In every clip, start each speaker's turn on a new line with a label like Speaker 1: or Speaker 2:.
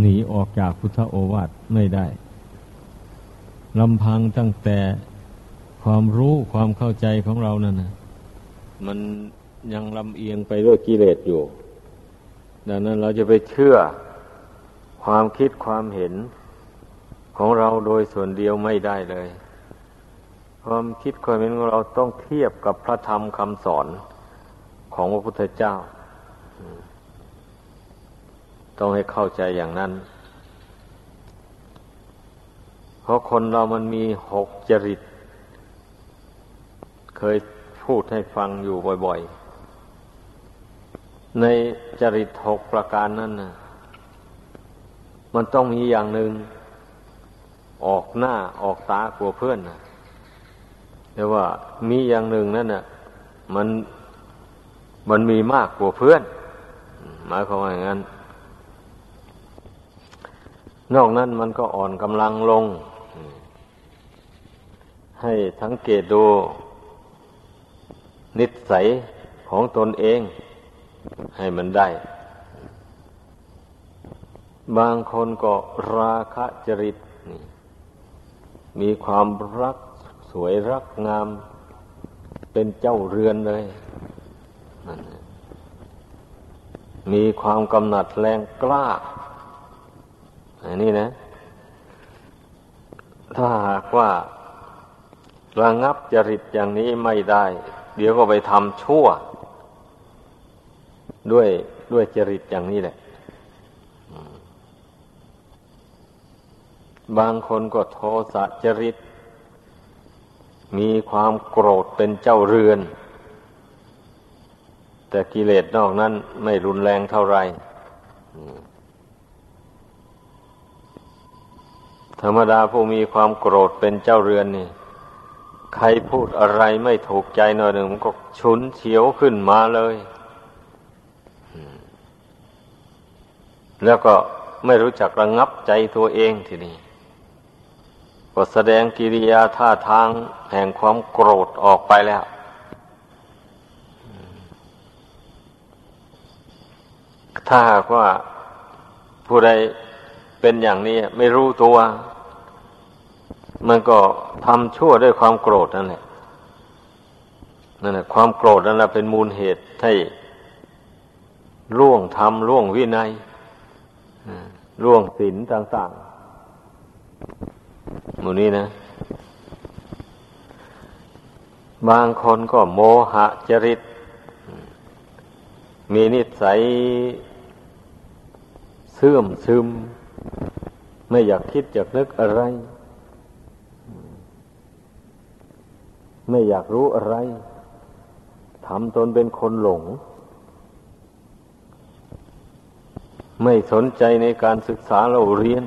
Speaker 1: หนีออกจากพุทธโอวาทไม่ได้ลำพังตั้งแต่ความรู้ความเข้าใจของเรานั่นนะมันยังลำเอียงไปด้วยกิเลสอยู่ ดังนั้นเราจะไปเชื่อความคิดความเห็นของเราโดยส่วนเดียวไม่ได้เลย ความคิดความเห็นของเราต้องเทียบกับพระธรรมคำสอนของพระพุทธเจ้า ต้องให้เข้าใจอย่างนั้น เพราะคนเรามันมีหกจริต เคยพูดให้ฟังอยู่บ่อย ๆ ในจริตหกประการนั้นนะมันต้องมีอย่างหนึ่ง ออกหน้าออกตากลัวเพื่อนนะแต่ว่ามีอย่างหนึ่งนั่นน่ะ มันมันมีมากกว่าเพื่อน หมายความว่าอย่างนั้น นอกนั้นมันก็อ่อนกำลังลง ให้สังเกตดู นิสัยของตนเอง ให้มันได้ บางคนก็ราคะจริต มีความรักสวยรักงาม เป็นเจ้าเรือนเลยมีความกำหนัดแรงกล้า อันนี้นะ ถ้าหากว่าระงับจริตอย่างนี้ไม่ได้ เดี๋ยวก็ไปทำชั่ว ด้วยด้วยจริตอย่างนี้แหละ บางคนก็โทสะจริต มีความโกรธเป็นเจ้าเรือน แต่กิเลสนอกนั้นไม่รุนแรงเท่าไหร่ ธรรมดาผู้มีความโกรธเป็นเจ้าเรือนนี่ ใครพูดอะไรไม่ถูกใจหน่อยหนึ่งมันก็ฉุนเฉียวขึ้นมาเลย แล้วก็ไม่รู้จักระงงับใจตัวเองทีนี้ก็แสดงกิริยาท่าทางแห่งความโกรธออกไปแล้ว ถ้าหากว่าผู้ใด เป็นอย่างนี้ไม่รู้ตัว มันก็ทำชั่วด้วยความโกรธนั่นแหละนั่นแหละความโกรธนั่นแหละเป็นมูลเหตุให้ล่วงทำล่วงวินัยล่วงศีลต่างๆหมู่นี้นะ บางคนก็โมหะจริต มีนิสัยเสื่อมซึม ไม่อยากคิดอยากนึกอะไร ไม่อยากรู้อะไรทำตนเป็นคนหลง ไม่สนใจในการศึกษาเราเรียน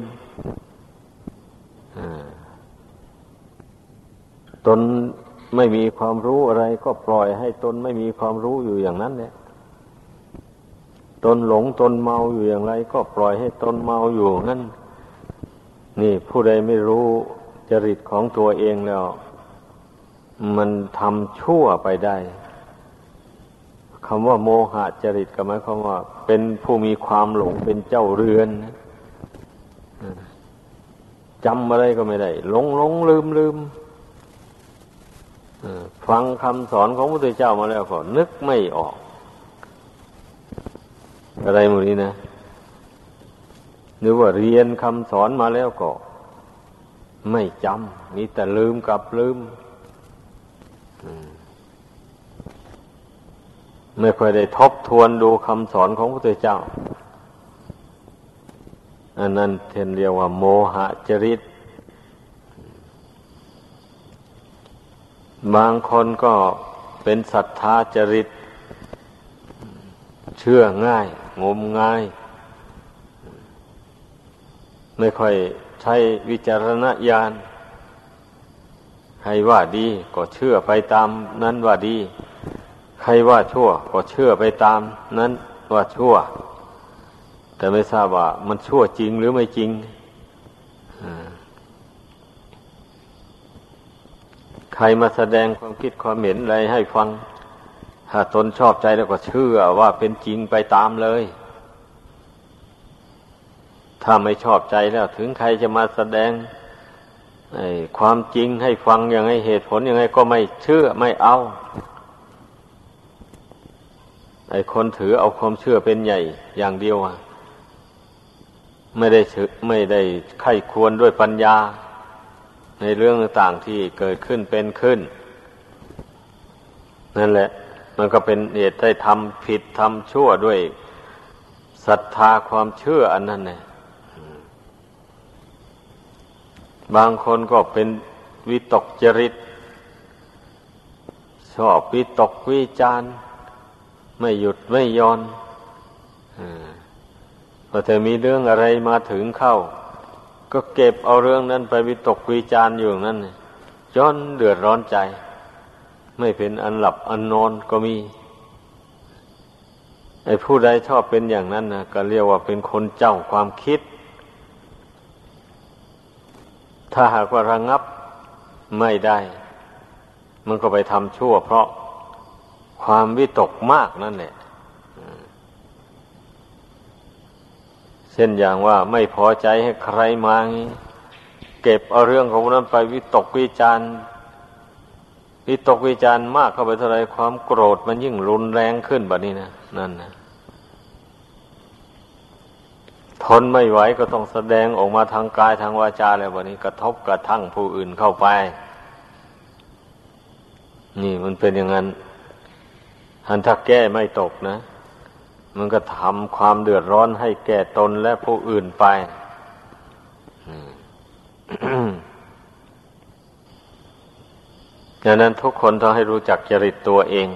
Speaker 1: ตนไม่มีความรู้อะไร ก็ปล่อยให้ตนไม่มีความรู้อยู่อย่างนั้นเนี่ย ตนหลงตนเมาอยู่อย่างไร ก็ปล่อยให้ตนเมาอยู่งั้นนี่ผู้ใดไม่รู้จริตของตัวเองแล้ว มันทำชั่วไปได้คำว่าโมหะจริตก็หมายความว่า เป็นผู้มีความหลงเป็นเจ้าเรือนจำอะไรก็ไม่ได้หลงหลงลืมลืมฟังคำสอนของพระพุทธเจ้ามาแล้วก็นึกไม่ออก อะไรหมดนี้นะหรือว่าเรียนคำสอนมาแล้วก็ ไม่จำมีแต่ลืมกับลืมไม่เคยได้ทบทวนดูคำสอนของพระพุทธเจ้า อันนั้นเทนเรียกว่า โมหะจริต บางคนก็เป็นศรัทธาจริต เชื่อง่าย งมงาย ไม่ค่อยใช้วิจารณญาณใครว่าดีก็เชื่อไปตามนั้นว่าดี ใครว่าชั่ว ก็เชื่อไปตามนั้นว่าชั่ว แต่ไม่ทราบว่ามันชั่วจริงหรือไม่จริงใครมาแสดงความคิดความเห็นอะไรให้ฟัง ถ้าตนชอบใจแล้วก็เชื่อว่าเป็นจริงไปตามเลย ถ้าไม่ชอบใจแล้วถึงใครจะมาแสดงความจริงให้ฟังยังไงเหตุผลยังไงก็ไม่เชื่อไม่เอา ไอ้คนถือเอาความเชื่อเป็นใหญ่อย่างเดียวอะไม่ได้ไม่ได้ไข้ควรด้วยปัญญา ในเรื่องต่างที่เกิดขึ้นเป็นขึ้น นั่นแหละ มันก็เป็นเหตุให้ทำผิดทำชั่วด้วยศรัทธาความเชื่ออันนั้นเนี่ยบางคนก็เป็นวิตกจริต ชอบวิตกวิจารไม่หยุดไม่ยอนพอเธอมีเรื่องอะไรมาถึงเข้า ก็เก็บเอาเรื่องนั้นไปวิตกวิจารอยู่นั่นจนเดือดร้อนใจ ไม่เป็นอันหลับอันนอนก็มี ไอ้ผู้ใดชอบเป็นอย่างนั้นนะก็เรียกว่าเป็นคนเจ้าความคิด ถ้าหากว่าระงับไม่ได้ มันก็ไปทำชั่ว เพราะความวิตกมากนั่นแหละเช่นอย่างว่าไม่พอใจให้ใครมาเก็บเอาเรื่องของนั้นไปวิตกวิจารณ วิตกวิจารมากเข้าไปเท่าไรความโกรธมันยิ่งรุนแรงขึ้นแบบนี้นะนั่นนะทนไม่ไหวก็ต้องแสดงออกมาทางกายทางวาจาแล้ววันนี้ กระทบกระทั่งผู้อื่นเข้าไป นี่มันเป็นอย่างนั้นอันถ้าแก้ไม่ตกนะ มันก็ทำความเดือดร้อนให้แก่ตนและผู้อื่นไป ดังนั้นทุกคนต้องให้รู้จักจริตตัวเอง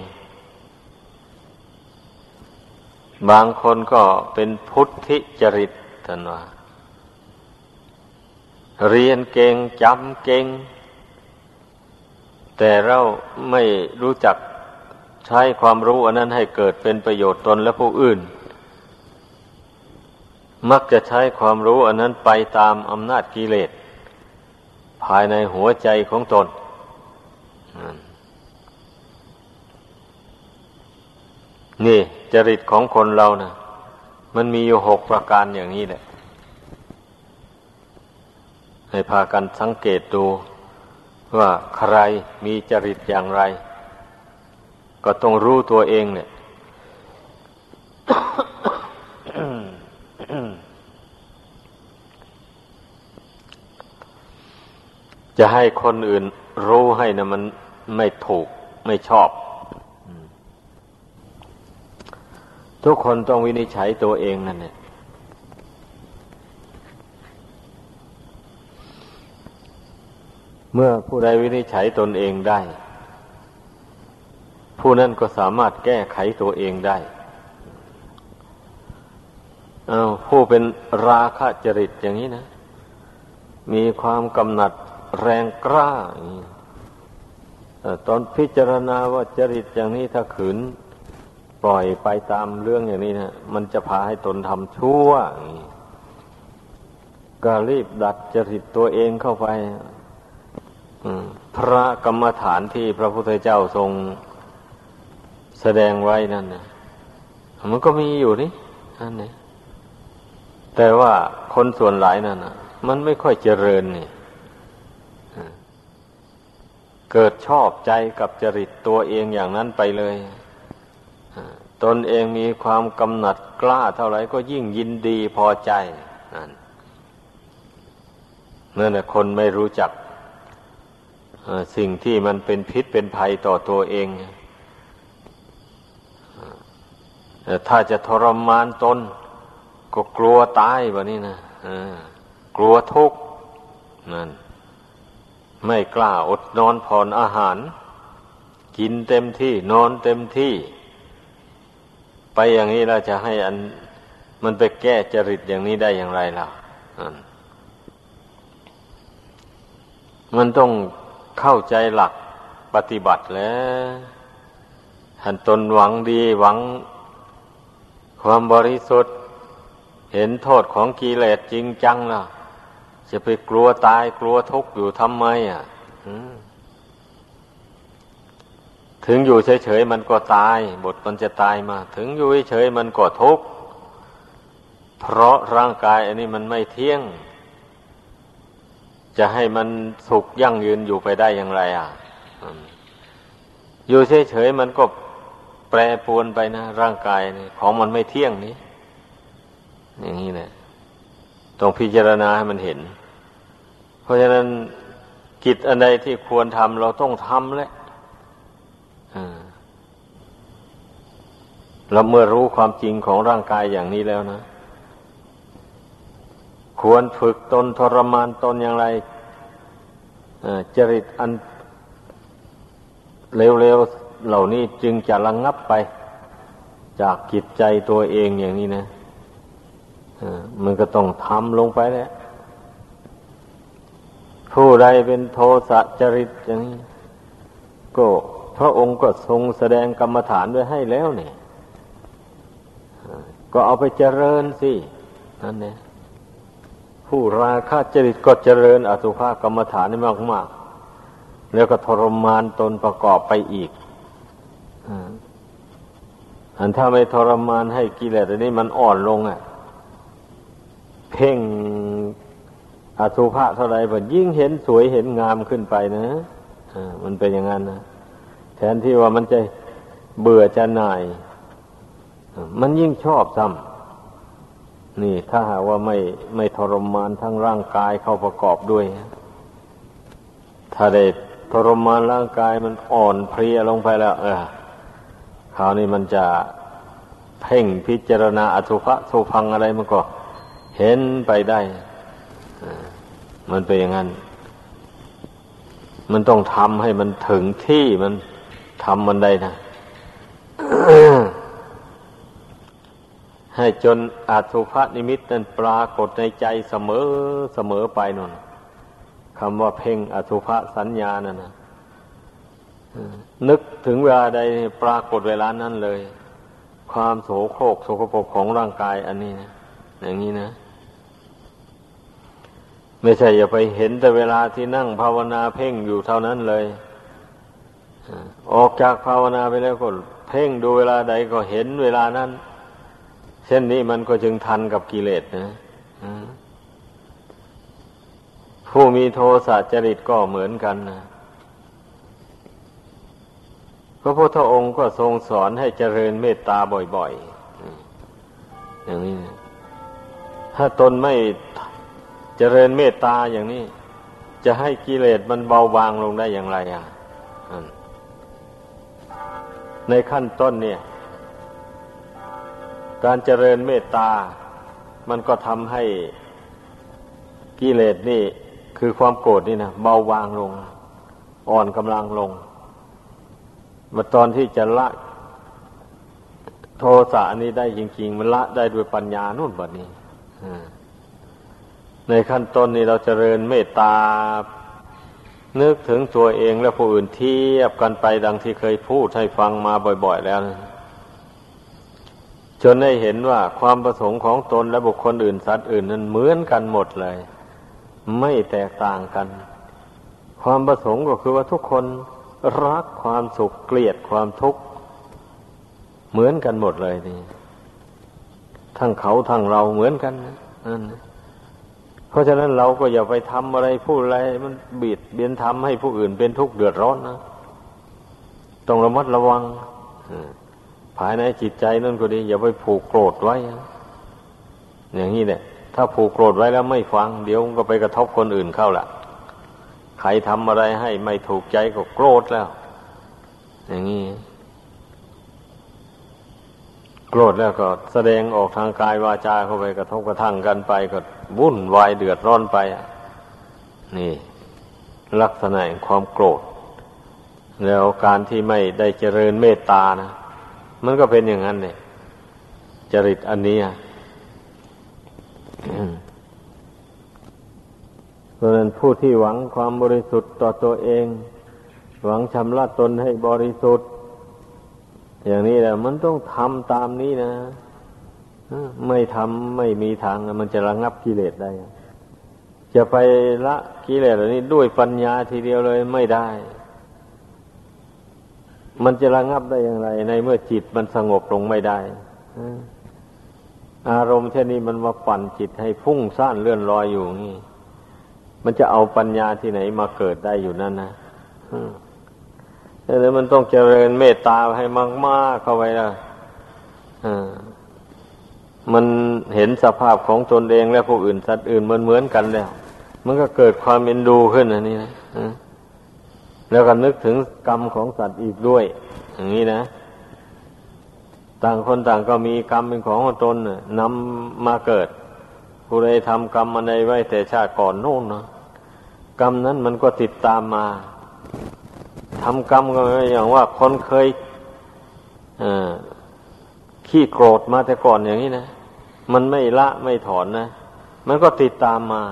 Speaker 1: บางคนก็เป็นพุทธิจริตท่านว่าเรียนเก่งจำเก่ง แต่เราไม่รู้จักใช้ความรู้อันนั้นให้เกิดเป็นประโยชน์ตนและผู้อื่น มักจะใช้ความรู้อันนั้นไปตามอำนาจกิเลส ภายในหัวใจของตน นี่จริตของคนเรานะ่ะมันมีอยู่หกประการอย่างนี้แหละ ให้พากันสังเกตดู ว่าใครมีจริตอย่างไร ก็ต้องรู้ตัวเองเนี่ยจะให้คนอื่น รู้ให้นะมันไม่ถูกไม่ชอบ ทุกคนต้องวินิจฉัยตัวเองนั่นเนี่ยเมื่อผู้ใดวินิจฉัยตนเองได้ ผู้นั้นก็สามารถแก้ไขตัวเองได้อาผู้เป็นราคะจริตอย่างนี้นะ มีความกำหนัด แรงกล้าตอนพิจารณาว่าจริตอย่างนี้ถ้าขืน ปล่อยไปตามเรื่องอย่างนี้นะมันจะพาให้ตนทำชั่วก็รีบดัดจริตตัวเองเข้าไปพระกรรมฐานที่พระพุทธเจ้าทรงแสดงไว้นั่นนะมันก็มีอยู่นี่นั่นนี่แต่ว่าคนส่วนหลายนั่นนะมันไม่ค่อยเจริญนี่ เกิดชอบใจกับจริตตัวเองอย่างนั้นไปเลย ตนเองมีความกำหนัดกล้าเท่าไหร่ก็ยิ่งยินดีพอใจนั่นนั่นแหละคนไม่รู้จักสิ่งที่มันเป็นพิษเป็นภัยต่อตัวเองถ้าจะทรมานตนก็กลัวตายแบบนี้นะกลัวทุกข์นั่น ไม่กล้าอดนอนผ่อนอาหาร กินเต็มที่นอนเต็มที่ ไปอย่างนี้เราจะให้อัน มันไปแก้จริตอย่างนี้ได้อย่างไรล่ะมันต้องเข้าใจหลักปฏิบัติแล้วหันตนหวังดีหวัง ความบริสุทธิ์ เห็นโทษของกิเลสจริงจังล่ะ จะไปกลัวตายกลัวทุกข์อยู่ทำไมอะถึงอยู่เฉยๆมันก็ตาย บทมันจะตายมา ถึงอยู่เฉยๆมันก็ทุกข์เพราะร่างกาย อันนี้มันไม่เที่ยง จะให้มันสุขยั่งยืนอยู่ไปได้อย่างไร อะอยู่เฉยๆมันก็แปรปรวนไปนะร่างกายนี่ของมันไม่เที่ยงนี้อย่างนี้แหละ ต้องพิจารณาให้มันเห็น เพราะฉะนั้นกิจอันใดที่ควรทำเราต้องทำแหละเราเมื่อรู้ความจริงของร่างกายอย่างนี้แล้วนะ ควรฝึกตนทรมานตนอย่างไรจริตอันเร็วๆเหล่านี้จึงจะระงงับไป จากกิจใจตัวเองอย่างนี้นะ มันก็ต้องทำลงไปแหละผู้ใดเป็นโทสะจริตอย่างนี้ก็พระองค์ก็ทรงแสดงกรรมฐานไว้ให้แล้วเนี่ยก็เอาไปเจริญสินั่นเนี่ยผู้ราคะจริตก็เจริญอสุภกรรมฐานให้มากๆแล้วก็ทรมานตนประกอบไปอีกอันถ้าไม่ทรมานให้กิเลสอันนี้มันอ่อนลงอะ เพ่งอสุภะเท่าไรก็ยิ่งเห็นสวยเห็นงามขึ้นไปนะมันเป็นอย่างนั้นนะแทนที่ว่ามันจะเบื่อจะหน่าย มันยิ่งชอบซ้ำนี่ถ้าหากว่าไม่ไม่ทรมานทั้งร่างกายเข้าประกอบด้วย ถ้าได้ทรมานร่างกายมันอ่อนเพลียลงไปแล้ว เออคราวนี้มันจะเพ่งพิจารณาอสุภะสุพังอะไรมันก็ เห็นไปได้ มันเป็นอย่างนั้น มันต้องทำให้มันถึงที่มันทำมันได้นะให้จนอาสุภนิมิตนั้นปรากฏในใจเสมอเสมอไปนนคำว่าเพ่งอสุภสัญญานั่นนะนึกถึงเวลาใดปรากฏเวลานั้นเลย ความโสโครกโสโครกของร่างกายอันนี้นะอย่างนี้นะ ไม่ใช่อย่าไปเห็นแต่เวลาที่นั่งภาวนาเพ่งอยู่เท่านั้นเลย ออกจากภาวนาไปแล้วก็เพ่งดูเวลาใดก็เห็นเวลานั้น เช่นนี้มันก็จึงทันกับกิเลสนะผู้มีโทสะจริตก็เหมือนกันนะพระพุทธองค์ก็ทรงสอนให้เจริญเมตตาบ่อยๆอย่างนี้ถ้าตนไม่ เจริญเมตตาอย่างนี้ จะให้กิเลสมันเบาบางลงได้อย่างไรอะในขั้นต้นเนี่ย การเจริญเมตตา มันก็ทำให้กิเลสนี่ คือความโกรธนี่นะเบาบางลง อ่อนกำลังลงมาตอนที่จะละโทสะนี้ได้จริง ๆ มันละได้ด้วยปัญญานู่นแบบนี้ ในขั้นต้นนี้เราเจริญเมตตา นึกถึงตัวเองและผู้อื่นเทียบกันไปดังที่เคยพูดให้ฟังมาบ่อย ๆ แล้วนะจนได้เห็นว่าความประสงค์ของตนและบุคคลอื่นสัตว์อื่นนั้นเหมือนกันหมดเลย ไม่แตกต่างกัน ความประสงค์ก็คือว่าทุกคนรักความสุขเกลียดความทุกข์เหมือนกันหมดเลยนี่ทั้งเขาทั้งเราเหมือนกันนั่น เพราะฉะนั้นเราก็อย่าไปทำอะไรพูดอะไร มันบีดเบียนทำให้ผู้อื่นเป็นทุกข์เดือดร้อนนะต้องระมัดระวังภายในจิตใจนั่นก็ดี อย่าไปผูกโกรธไว้ อย่างนี้เนี่ยถ้าผูกโกรธไว้แล้วไม่ฟัง เดี๋ยวก็ไปกระทบคนอื่นเข้าละใครทำอะไรให้ไม่ถูกใจก็โกรธแล้ว อย่างนี้ โกรธแล้วก็แสดงออกทางกายวาจาเข้าไปกระทบกระทั่งกันไปก็วุ่นวายเดือดร้อนไปนี่ ลักษณะความโกรธ แล้วการที่ไม่ได้เจริญเมตตานะมันก็เป็นอย่างนั้นเลยจริตอันนี้เพราะนั้นผู้ที่หวังความบริสุทธิ์ต่อตัวเอง หวังชำระตนให้บริสุทธิ์ อย่างนี้แหละมันต้องทำตามนี้นะไม่ทำไม่มีทางมันจะระงับกิเลสได้ จะไปละกิเลสเหล่านี้ด้วยปัญญาทีเดียวเลยไม่ได้ มันจะระงับได้อย่างไร ในเมื่อจิตมันสงบลงไม่ได้อารมณ์เช่นนี้มันมาปั่นจิตให้พุ่งซ่านเลื่อนลอยอยู่นี่ มันจะเอาปัญญาที่ไหนมาเกิดได้อยู่นั่นนะ ดังนั้นมันต้องเจริญเมตตาให้มากๆเข้าไว้ละมันเห็นสภาพของตนเองและผู้อื่นสัตว์อื่นเหมือนเหมือนกันแล้ว มันก็เกิดความเอ็นดูขึ้นอันนี้นะแล้วก็นึกถึงกรรมของสัตว์อีกด้วย อย่างนี้นะ ต่างคนต่างก็มีกรรมเป็นของตนนำมาเกิด ผู้ใดทำกรรมอะไรไว้แต่ชาติก่อนโน่นนะกรรมนั้นมันก็ติดตามมา ทำกรรมก็อย่างว่าคนเคยขี้โกรธมาแต่ก่อนอย่างนี้นะ มันไม่ละไม่ถอนนะ มันก็ติดตามมา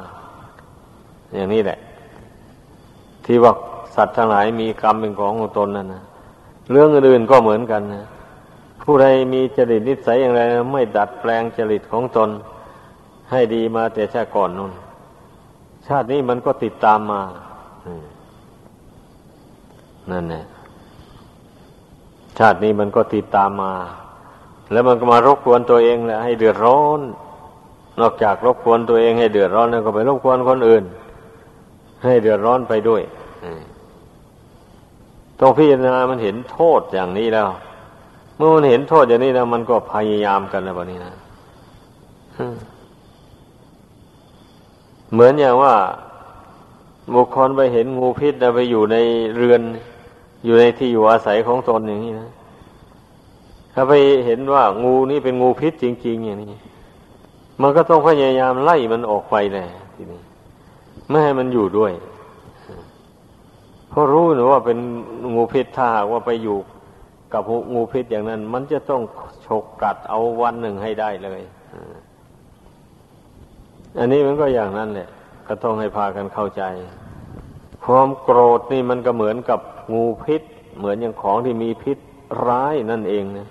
Speaker 1: อย่างนี้แหละ ที่ว่าสัตว์ทั้งหลายมีกรรมเป็นของของตนนั่นนะเรื่องอื่นก็เหมือนกันนะผู้ใดมีจริตนิสัยอย่างไรไม่ดัดแปลงจริตของตน ให้ดีมาแต่ชาติก่อนนู่น ชาตินี้มันก็ติดตามมา นั่นแหละชาตินี้มันก็ติดตามมา แล้วมันก็มารบกวนตัวเองแหละให้เดือดร้อน นอกจากรบกวนตัวเองให้เดือดร้อนแล้วก็ไปรบกวนคนอื่น ให้เดือดร้อนไปด้วยต้องพิจารณามันเห็นโทษอย่างนี้แล้ว เมื่อมันเห็นโทษอย่างนี้แล้ว มันก็พยายามกันแล้วแบบนี้นะเหมือนอย่างว่าบุคคลไปเห็นงูพิษแล้วไปอยู่ในเรือน อยู่ในที่อยู่อาศัยของตนอย่างนี้นะ ถ้าไปเห็นว่างูนี่เป็นงูพิษจริง ๆ อย่างนี้ มันก็ต้องพยายามไล่มันออกไปเลยทีนี้ไม่ให้มันอยู่ด้วย เพราะรู้นะว่าเป็นงูพิษถ้าว่าไปอยู่กับงูพิษอย่างนั้น มันจะต้องฉกกัดเอาวันหนึ่งให้ได้เลยอันนี้มันก็อย่างนั้นแหละก็ต้องให้พากันเข้าใจ ความโกรธนี่มันก็เหมือนกับ งูพิษ เหมือนอย่างของที่มีพิษร้ายนั่นเองนะ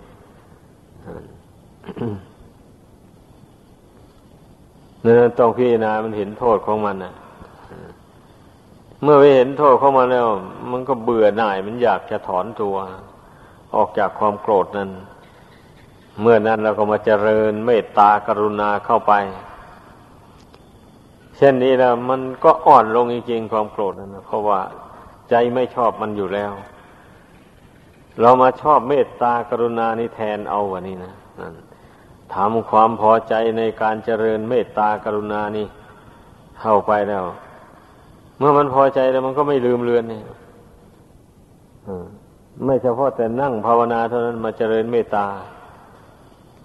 Speaker 1: นั่นต้องพิจารณามันเห็นโทษของมันนะเมื่อไปเห็นโทษข้ามาแล้ว มันก็เบื่อหน่าย มันอยากจะถอนตัว ออกจากความโกรธนั้น เมื่อนั้นเราก็มาเจริญเมตตากรุณาเข้าไป เช่นนี้แล้วมันก็อ่อนลงจริงๆความโกรธนั้นนะเพราะว่า ใจไม่ชอบมันอยู่แล้ว เรามาชอบเมตตากรุณานี่แทนเอาวะนี่นะทำความพอใจในการเจริญเมตตากรุณานี่เข้าไปแล้ว เมื่อมันพอใจแล้วมันก็ไม่ลืมเลือนนี่ไม่เฉพาะแต่นั่งภาวนาเท่านั้นมาเจริญเมตตา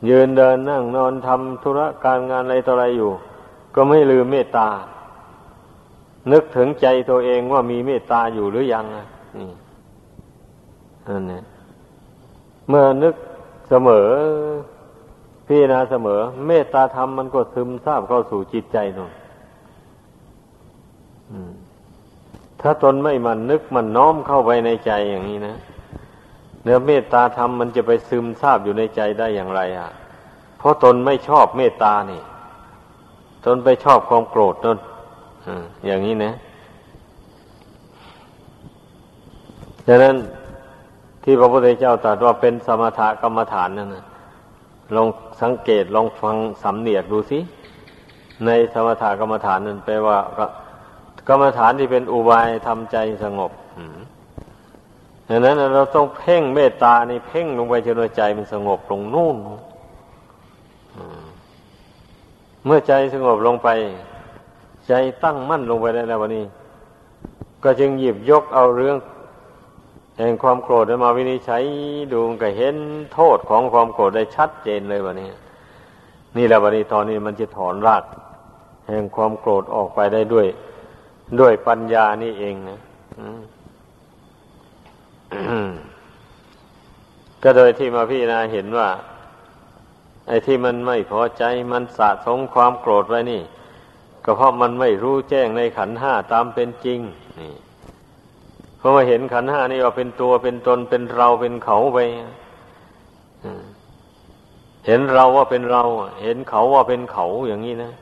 Speaker 1: ยืนเดินนั่งนอนทำธุระการงานอะไรต่ออะไรอยู่ ก็ไม่ลืมเมตตา นึกถึงใจตัวเองว่ามีเมตตาอยู่หรือยังนี่นั่นเนี่ยเมื่อนึกเสมอพี่นาเสมอ เมตตาธรรมมันก็ซึมซาบเข้าสู่จิตใจนนอืมถ้าตนไม่มันนึกมันน้อมเข้าไปในใจอย่างนี้นะเนื้อเมตตาธรรมมันจะไปซึมซาบอยู่ในใจได้อย่างไรอะ เพราะตนไม่ชอบเมตตานี่ ตนไปชอบความโกรธตน อย่างนี้นะดังนั้นที่พระพุทธเจ้าตรัสว่าเป็นสมถกรรมฐานนั่นนะลองสังเกตลองฟังสำเนียกดูสิในสมถกรรมฐานนั้นแปลว่ากรรมฐานที่เป็นอุบายทำใจสงบดังนั้นเราต้องเพ่งเมตตาในเพ่งลงไปจนใจมันสงบลงนู่นเมื่อใจสงบลงไป ใจตั้งมั่นลงไปได้แล้ววันนี้ ก็จึงหยิบยกเอาเรื่อง แห่งความโกรธมาวินิจฉัยดูก็เห็นโทษของความโกรธได้ชัดเจนเลยวันนี้ นี่แหละวันนี้ตอนนี้มันจะถอนราก แห่งความโกรธออกไปได้ด้วย ด้วยปัญญานี่เองนะก็โดยที่มาพี่นาเห็นว่า ไอ้ที่มันไม่พอใจมันสะสมความโกรธไว้นี่ ก็เพราะมันไม่รู้แจ้งในขันห้าตามเป็นจริง นี่ เพราะมาเห็นขันห้านี่ว่าเป็นตัวเป็นตนเป็นเราเป็นเขาไปเห็นเราว่าเป็นเรา เห็นเขาว่าเป็นเขาอย่างนี้นะ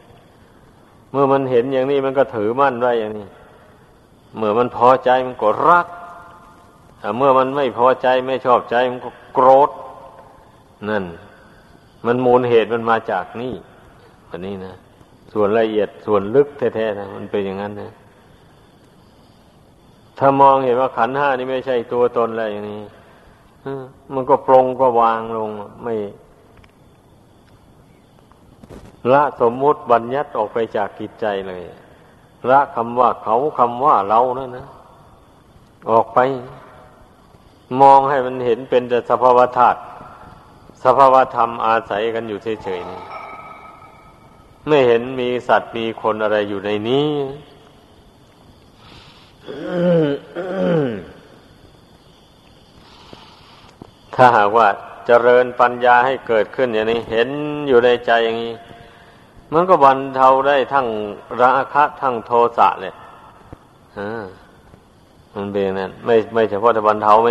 Speaker 1: เมื่อมันเห็นอย่างนี้มันก็ถือมั่นไว้อย่างนี้ เมื่อมันพอใจมันก็รักแต่เมื่อมันไม่พอใจไม่ชอบใจมันก็โกรธนั่น มันมูลเหตุมันมาจากนี่อันนี้นะ ส่วนละเอียดส่วนลึกแท้ๆนะมันเป็นอย่างนั้นนะถ้ามองเห็นว่าขันห้านี่ไม่ใช่ตัวตนอะไรอย่างนี้มันก็ปรงก็วางลง ไม่ละสมมุติบัญญัติออกไปจากกิจใจเลยละคำว่าเขาคำว่าเรานั่นนะออกไป มองให้มันเห็นเป็นแต่สภาวธาตุสภาวธรรมอาศัยกันอยู่เฉยๆนี่ ไม่เห็นมีสัตว์มีคนอะไรอยู่ในนี้ ถ้าหากว่าเจริญปัญญาให้เกิดขึ้นอย่างนี้ เห็นอยู่ในใจอย่างนี้ มันก็บรรเทาได้ทั้งราคะทั้งโทสะเลยอ่ามันเป็นนั้นไม่ไม่เฉพาะแต่บรรเทาไหม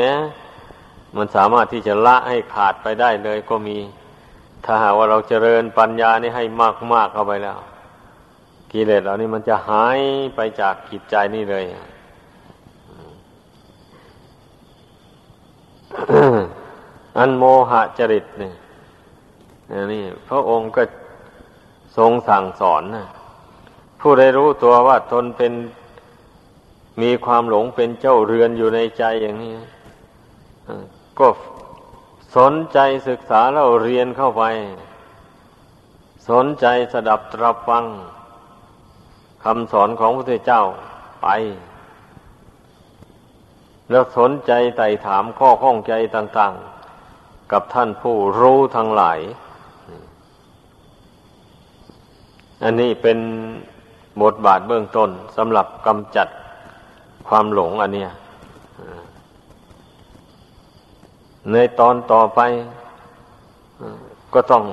Speaker 1: มันสามารถที่จะละให้ขาดไปได้เลยก็มี ถ้าหากว่าเราเจริญปัญญานี่ให้มากมากเข้าไปแล้ว กิเลสเหล่านี้มันจะหายไปจากจิตใจนี่เลยอันโมหะจริตเนี่ยนี่พระองค์ก็ทรงสั่งสอนนะผู้ได้รู้ตัวว่าตนเป็นมีความหลงเป็นเจ้าเรือนอยู่ในใจอย่างนี้ก็ สนใจศึกษาแล้วเรียนเข้าไป สนใจสดับตรับฟังคำสอนของพระพุทธเจ้าไป แล้วสนใจไต่ถามข้อข้องใจต่าง ๆ กับท่านผู้รู้ทั้งหลาย อันนี้เป็นบทบาทเบื้องต้นสำหรับกำจัดความหลงอันเนี้ย ในตอนต่อไป ก็ต้อง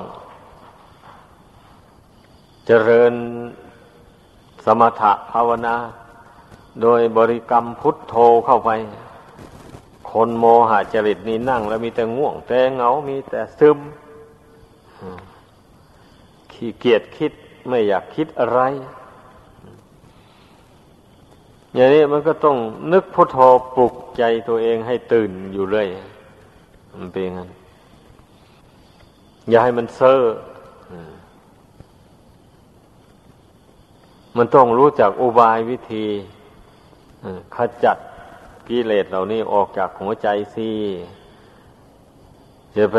Speaker 1: เจริญสมถะภาวนา โดยบริกรรมพุทโธเข้าไป คนโมหะจริตนี่นั่ง แล้วมีแต่ง่วง แต่เหงา มีแต่ซึมขี้เกียจคิดไม่อยากคิดอะไร อย่างนี้มันก็ต้องนึกพุทโธปลุกใจตัวเองให้ตื่นอยู่เลย มันเป็นงั้นอย่าให้มันเซ่อมันต้องรู้จักอุบายวิธีขจัดกิเลสเหล่านี้ออกจากหัวใจสิจะไป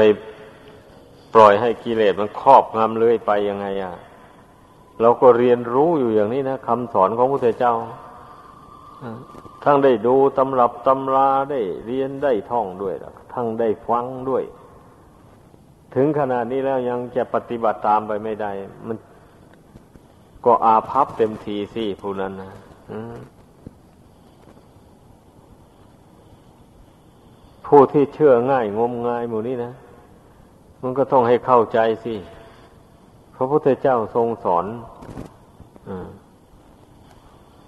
Speaker 1: ปล่อยให้กิเลสมันครอบงำเลื่อยไปยังไงอะเราก็เรียนรู้อยู่อย่างนี้นะคำสอนของพระพุทธเจ้าทั้งได้ดูตำรับตำราได้เรียนได้ท่องด้วยแล้ว ทั้งได้ฟังด้วย ถึงขนาดนี้แล้วยังจะปฏิบัติตามไปไม่ได้ มันก็อาภัพเต็มทีสิผู้นั้นนะผู้ที่เชื่อง่ายงมงายหมู่นี้นะ มันก็ต้องให้เข้าใจสิพระพุทธเจ้าทรงสอนอ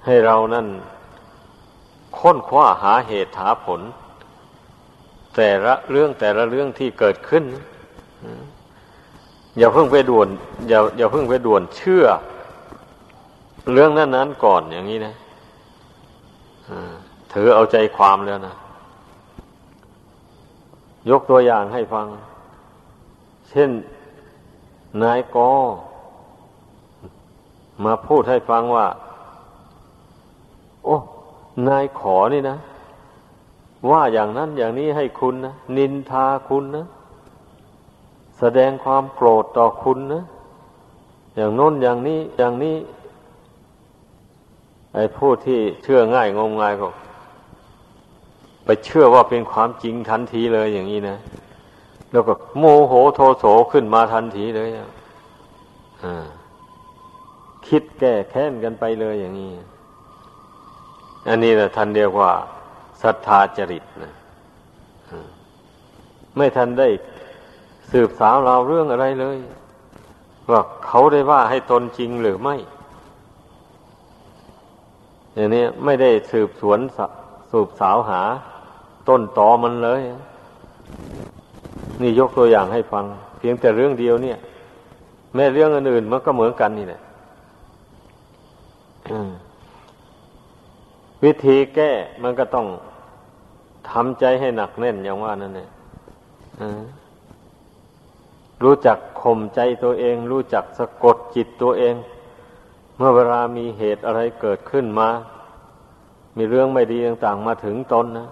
Speaker 1: ให้เรานั่นค้นคว้าหาเหตุหาผล แต่ละเรื่องแต่ละเรื่องที่เกิดขึ้น อย่าเพิ่งไปด่วน อย่าอย่าเพิ่งไปด่วนเชื่อ เรื่องนั้นนั้นก่อนอย่างนี้นะถือเอาใจความแล้วนะ ยกตัวอย่างให้ฟัง เช่นนายกมาพูดให้ฟังว่า โอ้ นายขอนี่นะ ว่าอย่างนั้นอย่างนี้ให้คุณนะนินทาคุณนะ แสดงความโกรธต่อคุณนะอย่างโน้นอย่างนี้อย่างนี้ ไอ้ผู้ที่เชื่อง่ายงมงายก็ ไปเชื่อว่าเป็นความจริงทันทีเลยอย่างนี้นะแล้วก็โมโหโทโสขึ้นมาทันทีเลยอ่าคิดแก้แค้นกันไปเลยอย่างนี้ อันนี้นะท่านเรียวกว่า ศรัทธาจริตนะไม่ทันได้สืบสาวราวเรื่องอะไรเลย ว่าเขาได้ว่าให้ตนจริงหรือไม่ อย่างนี้ไม่ได้สืบสวนสืบสาวหา ต้นตอมันเลย นี่ยกตัวอย่างให้ฟัง เพียงแต่เรื่องเดียวเนี่ย แม่เรื่องอื่นมันก็เหมือนกันนี่แหละวิธีแก้มันก็ต้อง ทำใจให้หนักแน่นอย่างว่านั่นเนี่ยรู้จักข่มใจตัวเอง รู้จักสะกดจิตตัวเอง เมื่อเวลามีเหตุอะไรเกิดขึ้นมา มีเรื่องไม่ดีต่างๆมาถึงตนนะ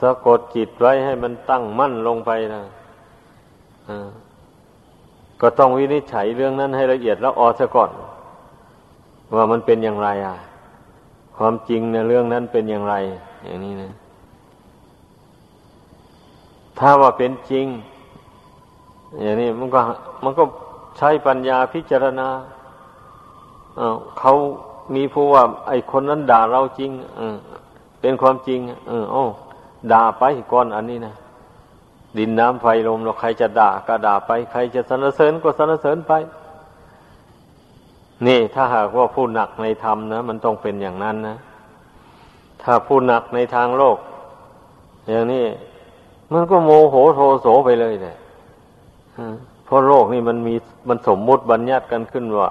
Speaker 1: สะกดจิตไว้ให้มันตั้งมั่นลงไปนะก็ต้องวินิจฉัยเรื่องนั้นให้ละเอียดแล้วออซะก่อน ว่ามันเป็นอย่างไร อะ ความจริงในเรื่องนั้นเป็นอย่างไร อย่างนี้นะ ถ้าว่าเป็นจริง อย่างนี้มันก็มันก็ใช้ปัญญาพิจารณาเขามีผู้ว่า ไอ้คนนั้นด่าเราจริงเเป็นความจริง เออโอ้ด่าไปก่อนอันนี้นะดินน้ำไฟลมเราใครจะด่าก็ด่าไป ใครจะสรรเสริญก็สรรเสริญไป นี่ ถ้าหากว่าผู้หนักในธรรมนะมันต้องเป็นอย่างนั้นนะถ้าผู้หนักในทางโลก อย่างนี้ มันก็โมโหโทโสไปเลยแหละเพราะโลกนี่มันมีมันสมมุติบัญญัติกันขึ้นว่า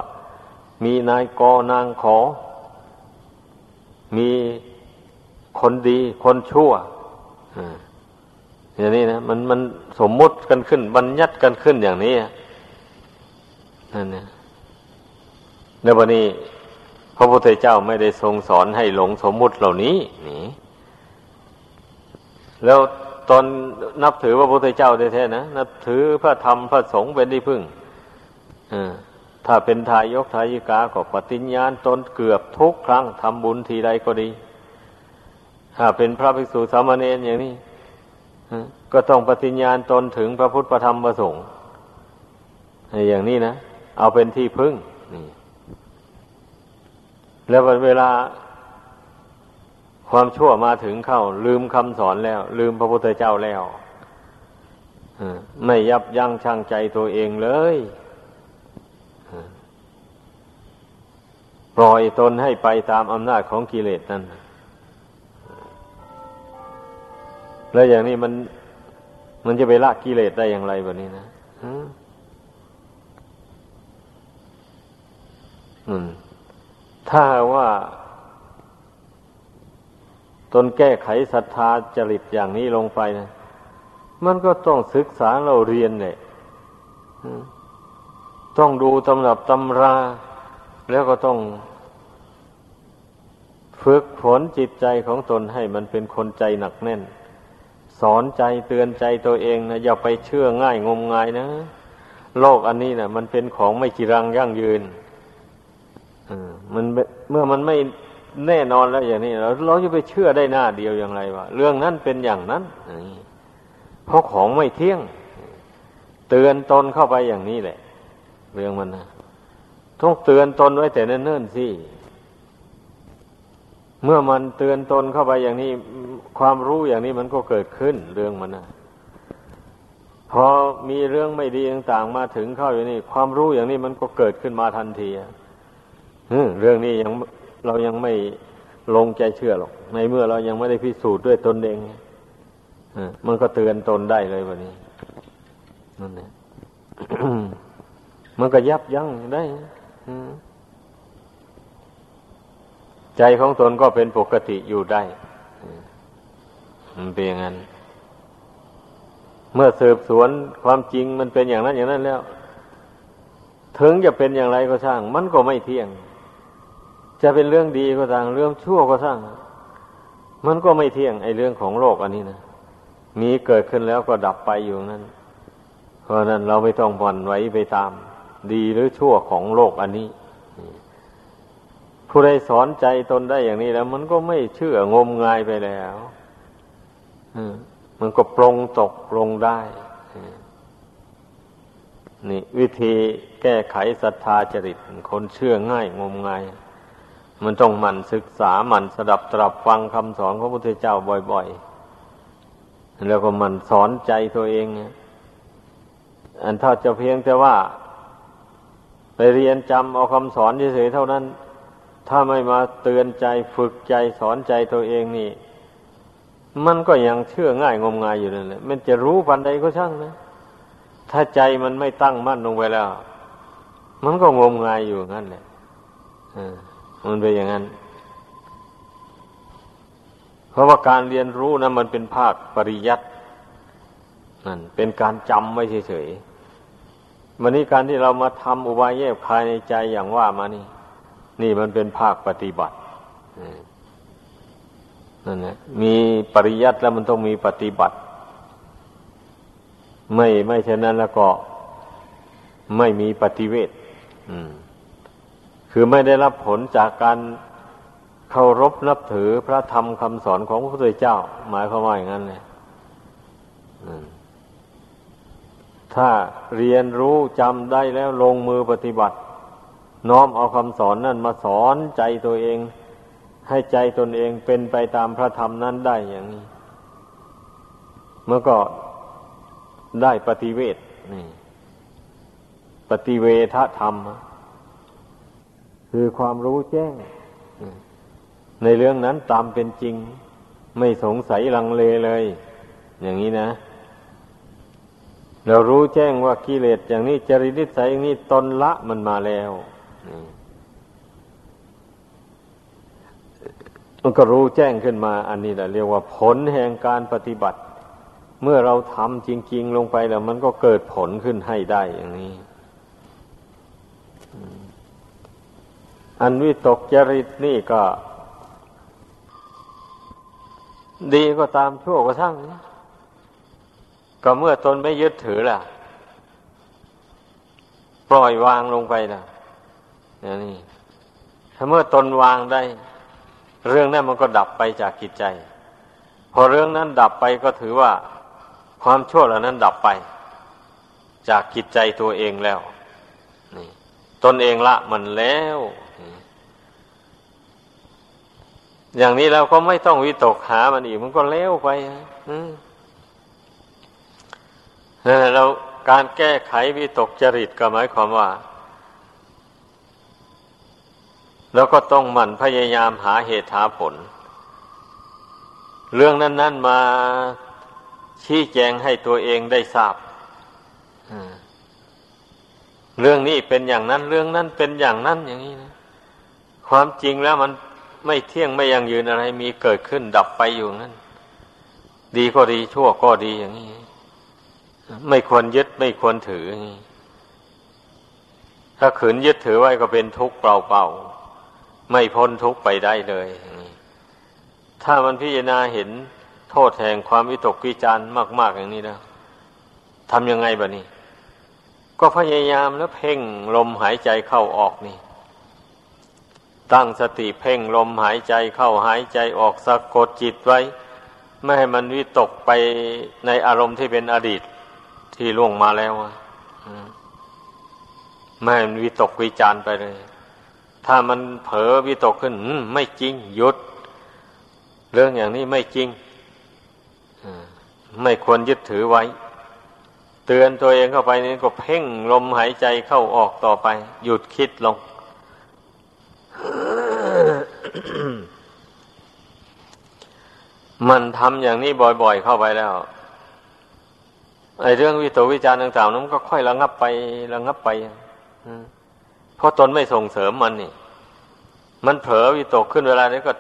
Speaker 1: มีนายกนางขอ มีคนดีคนชั่วอย่างนี้นะมันมันสมมุติกันขึ้น บัญญัติกันขึ้นอย่างนี้นั่นเนี่ยในวันนี้ พระพุทธเจ้าไม่ได้ทรงสอนให้หลงสมมุติเหล่านี้นี่แล้ว ตอนนับถือพระพุทธเจ้าแท้ๆนะนับถือพระธรรมพระสงฆ์เป็นที่พึ่งถ้าเป็นทายกทายิกาก็ปฏิญญาณตนเกือบทุกครั้งทำบุญทีใดก็ดี ถ้าเป็นพระภิกษุสามเณรอย่างนี้ก็ต้องปฏิญญาณตนถึงพระพุทธธรรมประสงค์อย่างนี้นะ เอาเป็นที่พึ่งนี่แล้วเวลา ความชั่วมาถึงเข้า ลืมคำสอนแล้ว ลืมพระพุทธเจ้าแล้วไม่ยับยั้งชั่งใจตัวเองเลยปล่อยตนให้ไปตามอำนาจของกิเลสนั่นแล้วอย่างนี้มันมันจะไปละกิเลสได้อย่างไรแบบนี้นะถ้าว่า ตนแก้ไขศรัทธาจริตอย่างนี้ลงไปนะ มันก็ต้องศึกษาเราเรียนเนี่ยต้องดูตำรับตำรา แล้วก็ต้อง ฝึกฝนจิตใจของตนให้มันเป็นคนใจหนักแน่น สอนใจเตือนใจตัวเองนะอย่าไปเชื่อง่ายงมงายนะ โลกอันนี้นะมันเป็นของไม่จีรังยั่งยืนมันเมื่อมันไม่ แน่นอนแล้วอย่างนี้เราเราจะไปเชื่อได้หน้าเดียวอย่างไรวะเรื่องนั้นเป็นอย่างนั้นเพราะของไม่เที่ยง เตือนตนเข้าไปอย่างนี้แหละ เรื่องมันนะต้องเตือนตนไว้แต่เนิ่นๆสิเมื่อมันเตือนตนเข้าไปอย่างนี้ ความรู้อย่างนี้มันก็เกิดขึ้น เรื่องมันนะพอมีเรื่องไม่ดีต่างๆมาถึงเข้าอยู่นี่ความรู้อย่างนี้มันก็เกิดขึ้นมาทันทีเรื่องนี้ยัง เรายังไม่ลงใจเชื่อหรอก ในเมื่อเรายังไม่ได้พิสูจน์ด้วยตนเองมันก็เตือนตนได้เลยวันนี้นั่นแหละมันก็ยับยั้งได้ใจของตนก็เป็นปกติอยู่ได้มันเป็นอย่างนั้น เมื่อสืบสวนความจริงมันเป็นอย่างนั้นอย่างนั้นแล้ว ถึงจะเป็นอย่างไรก็ช่าง มันก็ไม่เที่ยง จะเป็นเรื่องดีก็ตามเรื่องชั่วก็ช่าง มันก็ไม่เที่ยงไอ้เรื่องของโลกอันนี้นะมีเกิดขึ้นแล้วก็ดับไปอยู่นั้นเพราะนั้นเราไม่ต้องผ่อนไว้ไปตาม ดีหรือชั่วของโลกอันนี้ ผู้ใดสอนใจตนได้อย่างนี้แล้ว มันก็ไม่เชื่องมงายไปแล้วมันก็ปรงตกปรงได้นี่ วิธีแก้ไขศรัทธาจริตคนเชื่อง่ายงมงาย มันต้องหมั่นศึกษาหมั่นสดับตรับฟังคำสอนของพระพุทธเจ้าบ่อย ๆ แล้วก็หมั่นสอนใจตัวเอง อันถ้าจะเพียงแต่ว่า ไปเรียนจำเอาคำสอนเฉยๆเท่านั้น ถ้าไม่มาเตือนใจฝึกใจสอนใจตัวเองนี่ มันก็ยังเชื่อง่ายงมงายอยู่นั่นแหละมันจะรู้ปันใดก็ช่างนะ ถ้าใจมันไม่ตั้งมั่นลงไปแล้ว มันก็งมงายอยู่งั้นแหละ มันเป็นอย่างนั้น เพราะว่าการเรียนรู้นะมันเป็นภาคปริยัตินั่นเป็นการจำไม่เฉยๆวันนี้การที่เรามาทำอุบายแยบคายในใจอย่างว่ามานี่ นี่มันเป็นภาคปฏิบัตินั่นแหละมีปริยัติแล้วมันต้องมีปฏิบัติ ไม่ไม่เช่นนั้นแล้วก็ไม่มีปฏิเวท คือไม่ได้รับผลจากการเคารพนับถือพระธรรมคำสอนของพระพุทธเจ้า หมายความว่าอย่างนั้นเลยถ้าเรียนรู้จำได้แล้วลงมือปฏิบัติ น้อมเอาคำสอนนั่นมาสอนใจตัวเอง ให้ใจตนเองเป็นไปตามพระธรรมนั้นได้อย่างนี้เมื่อก็ได้ปฏิเวทนี่ ปฏิเวทธรรม คือความรู้แจ้ง ในเรื่องนั้นตามเป็นจริง ไม่สงสัยลังเลเลย อย่างนี้นะ เรารู้แจ้งว่ากิเลสอย่างนี้จริตนิสัยอย่างนี้ตนละมันมาแล้วมันก็รู้แจ้งขึ้นมา อันนี้แหละเรียกว่าผลแห่งการปฏิบัติ เมื่อเราทำจริง ๆ ลงไปแล้ว มันก็เกิดผลขึ้นให้ได้อย่างนี้ อันวิตกจริตนี่ก็ ดีก็ตามชั่วก็ทั้งนะก็เมื่อตนไม่ยึดถือล่ะ ปล่อยวางลงไปล่ะอย่างนี่ถ้าเมื่อตนวางได้ เรื่องนั้นมันก็ดับไปจากกิจใจ พอเรื่องนั้นดับไปก็ถือว่าความชั่วเหล่านั้นดับไป จากกิจใจตัวเองแล้ว นี่ ตนเองละมันแล้ว อย่างนี้เราก็ไม่ต้องวิตกหามันอีก มันก็แล้วไปอืมเราการแก้ไขวิตกจริตก็หมายความว่าเราก็ต้องหมั่นพยายามหาเหตุหาผล เรื่องนั้น ๆมาชี้แจงให้ตัวเองได้ทราบเรื่องนี้เป็นอย่างนั้น เรื่องนั้นเป็นอย่างนั้นอย่างนี้นะความจริงแล้วมัน ไม่เที่ยงไม่ยังยืนอะไร มีเกิดขึ้นดับไปอยู่นั้นดีก็ดีชั่วก็ดีอย่างนี้ ไม่ควรยึดไม่ควรถืออถ้าขืนยึดถือไว้ก็เป็นทุกข์เปล่าๆไม่พ้นทุกข์ไปได้เลยถ้ามันพิจารณาเห็นโทษแห่งความวิตกวิจารมาก ๆ อย่างนี้นะทำยังไงบะนี่ก็พยายามแล้วเพ่งลมหายใจเข้าออกนี่ ตั้งสติเพ่งลมหายใจเข้าหายใจออกสะกดจิตไว้ ไม่ให้มันวิตกไปในอารมณ์ที่เป็นอดีตที่ล่วงมาแล้วไม่ให้มันวิตกวิจารไปเลย ถ้ามันเผลอวิตกขึ้นไม่จริงหยุด เรื่องอย่างนี้ไม่จริงไม่ควรยึดถือไว้ เตือนตัวเองเข้าไปนี่ก็เพ่งลมหายใจเข้าออกต่อไป หยุดคิดลง มันทำอย่างนี้บ่อย ๆ เข้าไปแล้วไอ้เรื่องวิตกวิจารต่างๆนั้นก็ค่อยระงับไประงับไปเพราะตนไม่ส่งเสริมมันนี่ มันเผลอวิตกขึ้นเวลานี้ก็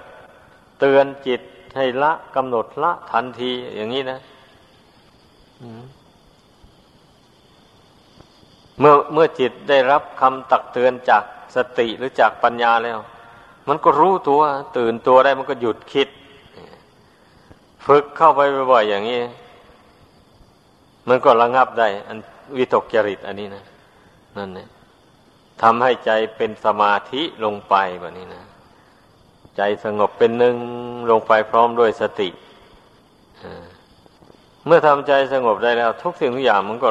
Speaker 1: เตือนจิตให้ละกำหนดละทันทีอย่างนี้นะเมื่อเมื่อจิตได้รับคำตักเตือนจาก สติหรือจากปัญญาแล้ว มันก็รู้ตัวตื่นตัวได้มันก็หยุดคิด ฝึกเข้าไปบ่อยๆอย่างนี้ มันก็ระงับได้ อันวิตกจริตอันนี้นะนั่นเนี่ยทำให้ใจเป็นสมาธิลงไปแบบนี้นะใจสงบเป็นหนึ่งลงไปพร้อมด้วยสติเมื่อทำใจสงบได้แล้ว ทุกสิ่งทุกอย่างมันก็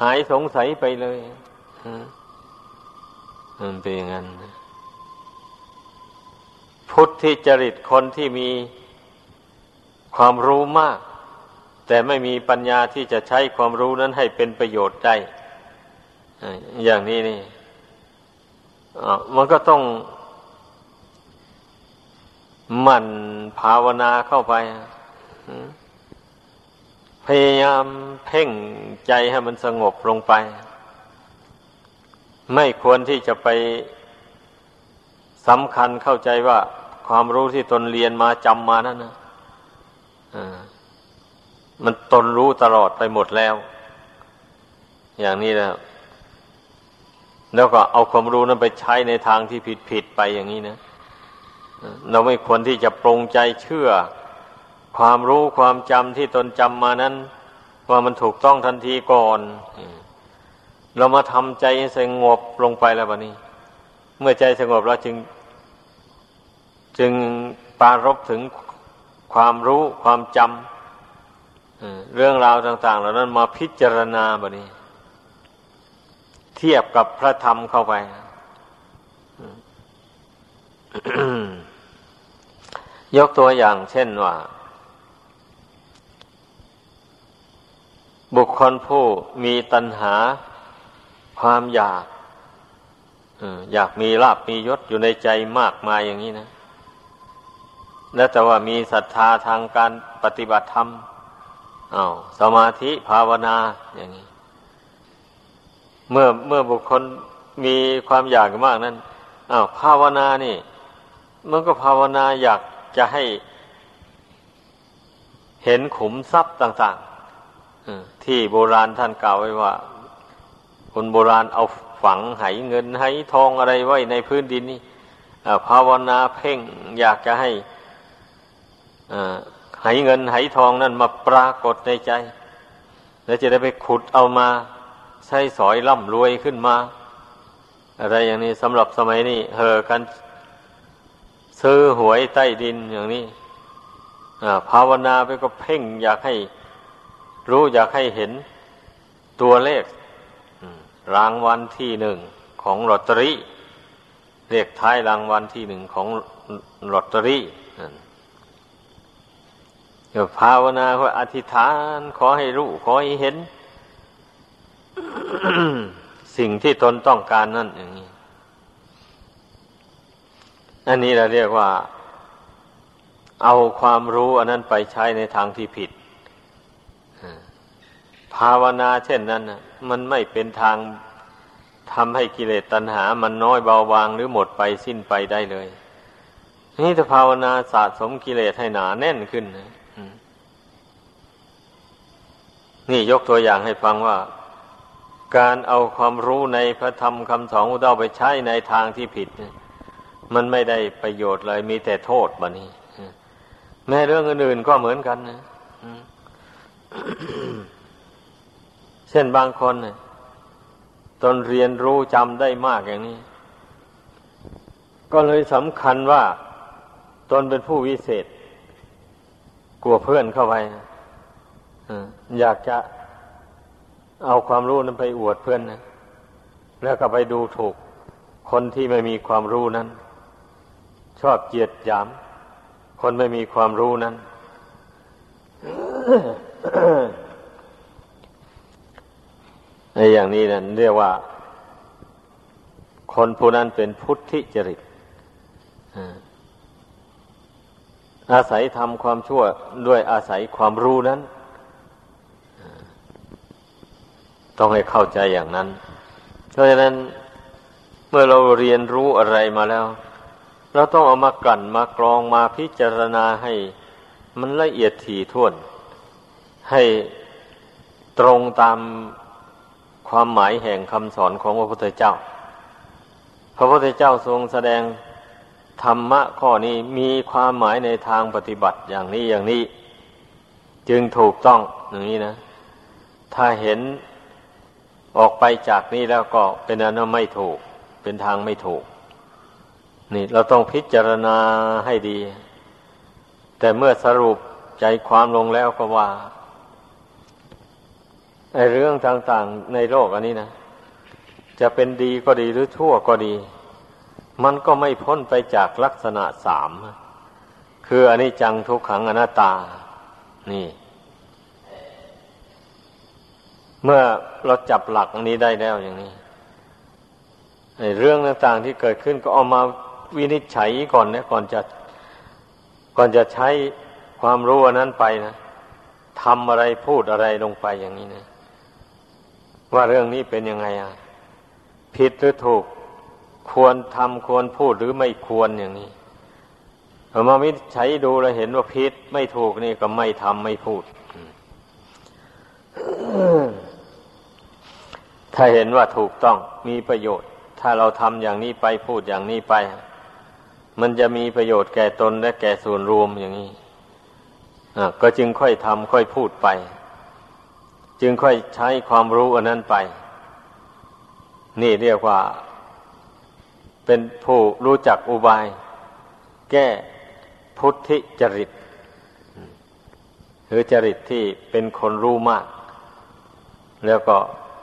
Speaker 1: หายสงสัยไปเลย มันเป็นอย่างนั้น พุทธิจริตคนที่มีความรู้มาก แต่ไม่มีปัญญาที่จะใช้ความรู้นั้นให้เป็นประโยชน์ได้ อย่างนี้นี่มันก็ต้องหมั่นภาวนาเข้าไป พยายามเพ่งใจให้มันสงบลงไป ไม่ควรที่จะไปสำคัญเข้าใจว่าความรู้ที่ตนเรียนมาจำมานั่นนะมันตนรู้ตลอดไปหมดแล้ว อย่างนี้แล้ว แล้วก็เอาความรู้นั้นไปใช้ในทางที่ผิดผิดไปอย่างนี้นะเราไม่ควรที่จะปรงใจเชื่อ ความรู้ความจำที่ตนจำมานั้น ว่ามันถูกต้องทันทีก่อน เรามาทำใจสงบลงไปแล้วบันี้ เมื่อใจสงบแล้วจึง จึงปารบถึงความรู้ความจำเรื่องราวต่าง ๆ เหล่านั้นมาพิจารณาบันี้ เทียบกับพระธรรมเข้าไปยกตัวอย่างเช่นว่า บุคคลผู้มีตัณหา ความอยากอยากมีลาบมียศอยู่ในใจมากมายอย่างนี้นะ แล้วแต่ว่ามีศรัทธาทางการปฏิบัติธรรมอา้าวสมาธิภาวนาอย่างนี้ เมื่อเมื่อบุคคลมีความอยากมากนั้นอ้าวภาวนานี่มันก็ภาวนาอยากจะให้เห็นขุมทรัพย์ต่างๆที่โบราณท่านกล่าวไว้ว่า คนโบราณเอาฝังไหเงินไหทองอะไรไว้ในพื้นดินนี่ภาวนาเพ่งอยากจะให้ไหเงินไหทองนั่นมาปรากฏในใจ แล้วจะได้ไปขุดเอามาใช้สอยร่ำรวยขึ้นมา อะไรอย่างนี้สำหรับสมัยนี้เฮอกันซื้อหวยใต้ดินอย่างนี้ภาวนาไปก็เพ่งอยากให้รู้อยากให้เห็นตัวเลข รางวัลที่หนึ่งของลอตเตอรี่เลขท้ายรางวัลที่หนึ่งของลอตเตอรี่เดี๋ยวภาวนาก็อธิษฐาน ขอให้รู้ขอให้เห็น สิ่งที่ตนต้องการนั่นอย่างนี้ อันนี้เราเรียกว่า เอาความรู้อันนั้นไปใช้ในทางที่ผิด ภาวนาเช่นนั้นมันไม่เป็นทางทำให้กิเลสตัณหา มันน้อยเบาบางหรือหมดไปสิ้นไปได้เลยนี่ถ้าภาวนาสะสมกิเลสให้หนาแน่นขึ้นนี่ยกตัวอย่างให้ฟังว่า การเอาความรู้ในพระธรรมคำสอนของเราไปใช้ในทางที่ผิด มันไม่ได้ประโยชน์เลยมีแต่โทษบะนี้แม้เรื่องอื่นๆก็เหมือนกันนะ เช่นบางคนเนี่ยตนเรียนรู้จำได้มากอย่างนี้ ก็เลยสำคัญว่าตนเป็นผู้วิเศษ กลัวเพื่อนเข้าไปอยากจะเอาความรู้นั้นไปอวดเพื่อนนะแล้วก็ไปดูถูกคนที่ไม่มีความรู้นั้น ชอบเกียดหยาม คนไม่มีความรู้นั้น ในอย่างนี้นั่นเรียกว่า คนผู้นั้นเป็นพุทธิจริตอาศัยทำความชั่วด้วยอาศัยความรู้นั้น ต้องให้เข้าใจอย่างนั้น เพราะฉะนั้นเมื่อเราเรียนรู้อะไรมาแล้ว เราต้องเอามากั่นมากรองมาพิจารณาให้มันละเอียดถี่ถ้วน ให้ตรงตาม ความหมายแห่งคำสอนของพระพุทธเจ้า พระพุทธเจ้าทรงแสดงธรรมะข้อนี้มีความหมายในทางปฏิบัติอย่างนี้อย่างนี้ จึงถูกต้องอย่างนี้นะ ถ้าเห็นออกไปจากนี้แล้วก็เป็นอันไม่ถูก เป็นทางไม่ถูก นี่เราต้องพิจารณาให้ดี แต่เมื่อสรุปใจความลงแล้วก็ว่า ไอเรื่องต่างๆในโลกอันนี้นะ จะเป็นดีก็ดีหรือชั่วก็ดี มันก็ไม่พ้นไปจากลักษณะสาม คืออันนี้จังทุกขังอนัตตา นี่ เมื่อเราจับหลักอันนี้ได้แล้วอย่างนี้ไอเรื่องต่างๆที่เกิดขึ้นก็เอามาวินิจฉัยก่อนนะก่อนจะก่อนจะใช้ความรู้อันนั้นไปนะทำอะไรพูดอะไรลงไปอย่างนี้นะ ว่าเรื่องนี้เป็นยังไงอะผิดหรือถูกควรทำควรพูดหรือไม่ควรอย่างนี้เอามาวิจัยดูแล้วเห็นว่าผิดไม่ถูกนี่ก็ไม่ทำไม่พูด ถ้าเห็นว่าถูกต้องมีประโยชน์ ถ้าเราทำอย่างนี้ไปพูดอย่างนี้ไป มันจะมีประโยชน์แก่ตนและแก่ส่วนรวมอย่างนี้ก็จึงค่อยทำค่อยพูดไป จึงค่อยใช้ความรู้อันนั้นไป นี่เรียกว่า เป็นผู้รู้จักอุบาย แก้พุทธิจริต หรือจริตที่เป็นคนรู้มาก แล้วก็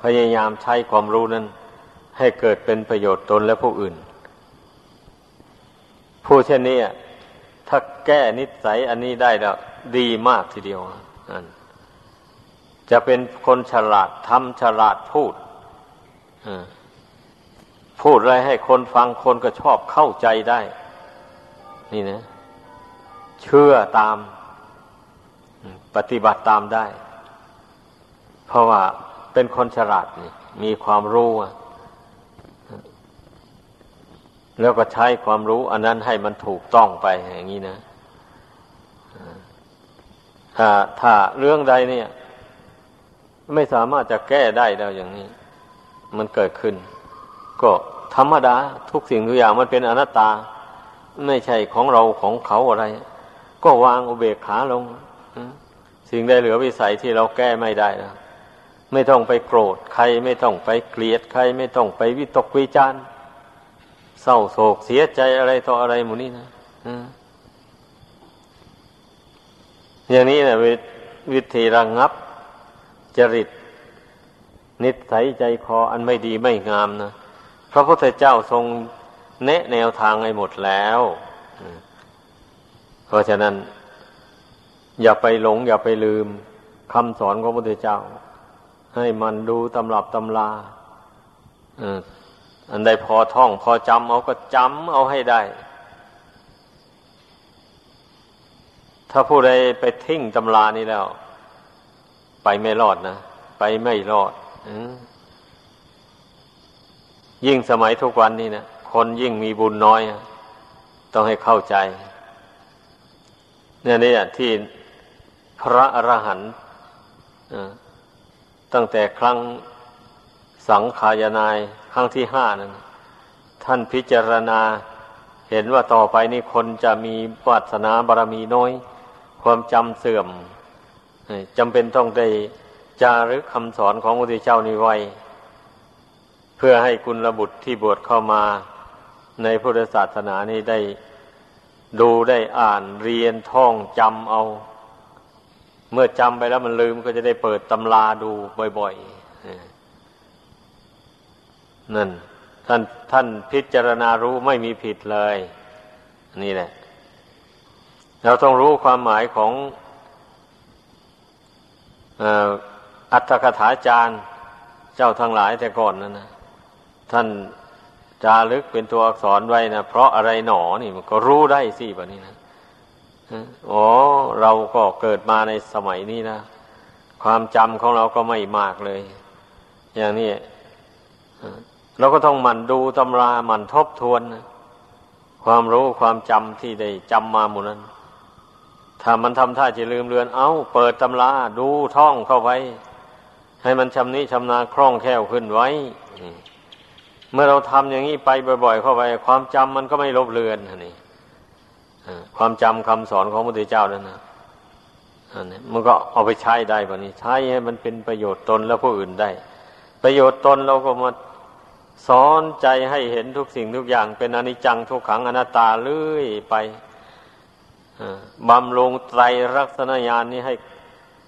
Speaker 1: พยายามใช้ความรู้นั้น ให้เกิดเป็นประโยชน์ตนและผู้อื่น ผู้เช่นนี้ถ้าแก้นิสัยอันนี้ได้แล้วดีมากทีเดียว จะเป็นคนฉลาดทำฉลาดพูดพูดอะไรให้คนฟังคนก็ชอบเข้าใจได้ นี่นะ เชื่อตาม ปฏิบัติตามได้ เพราะว่าเป็นคนฉลาดนี่ มีความรู้แล้วก็ใช้ความรู้ อันนั้นให้มันถูกต้องไปอย่างนี้นะถ้าถ้าเรื่องใดเนี่ย ไม่สามารถจะแก้ได้แล้วอย่างนี้ มันเกิดขึ้น ก็ธรรมดาทุกสิ่งทุกอย่างมันเป็นอนัตตา ไม่ใช่ของเราของเขาอะไร ก็วางอุเบกขาลงสิ่งใดเหลือวิสัยที่เราแก้ไม่ได้นะไม่ต้องไปโกรธใครไม่ต้องไปเกลียดใคร ไม่ต้องไปวิตกวิจารเศร้าโศกเสียใจอะไรต่ออะไรหมดนี้นะอย่างนี้นะวิธีระงงับ จริต นิสัยใจคออันไม่ดีไม่งามนะพระพุทธเจ้าทรงแนะแนวทางให้หมดแล้ว เพราะฉะนั้น อย่าไปหลง อย่าไปลืมคำสอนของพระพุทธเจ้า ให้มันดูตำรับตำลาอันใดพอท่อง พอจำเอาก็จำเอาให้ได้ ถ้าผู้ใดไปทิ้งตำรานี้แล้ว ไปไม่รอดนะ ไปไม่รอดยิ่งสมัยทุกวันนี้นะคนยิ่งมีบุญน้อย ต้องให้เข้าใจ เนี่ยนี่ที่พระอรหันต์ตั้งแต่ครั้งสังขายนายครั้งที่ห้านั้นท่านพิจารณาเห็นว่าต่อไปนี้คนจะมีวาสนาบารมีน้อย ความจำเสื่อม จำเป็นต้องได้จารึกคำสอนของพระพุทธเจ้านี้ไว้ เพื่อให้คุณระบุตรที่บวชเข้ามาในพุทธศาสนานี้ได้ดูได้อ่านเรียนท่องจำเอา เมื่อจำไปแล้วมันลืมก็จะได้เปิดตำราดูบ่อยๆนั่น ท่านท่านพิจารณารู้ไม่มีผิดเลย นี่แหละ เราต้องรู้ความหมายของ อัตถกถาจารย์เจ้าทั้งหลายแต่ก่อนนั่นนะท่านจารึกเป็นตัวอักษรไว้นะเพราะอะไรหนอนี่มันก็รู้ได้สิแบบนี้นะอ๋อเราก็เกิดมาในสมัยนี้นะความจำของเราก็ไม่มากเลย อย่างนี้เราก็ต้องหมั่นดูตำราหมั่นทบทวนนะความรู้ความจำที่ได้จำมาหมดนั้น ถ้ามันทำท่าจะลืมเลือน เอา้า เปิดตำราดูท่องเข้าไว้ ให้มันชำนิชำนาคล่องแคล่วขึ้นไว้ เมื่อเราทำอย่างนี้ไปบ่อยๆ เข้าไป ความจำมันก็ไม่ลบเลือนนี่ความจำคำสอนของพระพุทธเจ้านั่นนะอันนี้มันก็เอาไปใช้ได้แบบนี้ ใช้ให้มันเป็นประโยชน์ตนและผู้อื่นได้ ประโยชน์ตนเราก็มาสอนใจให้เห็นทุกสิ่งทุกอย่างเป็นอนิจจังทุกขังอนัตตาเลื่อยไป บำรุงไตรรักษณญาณนี้ให้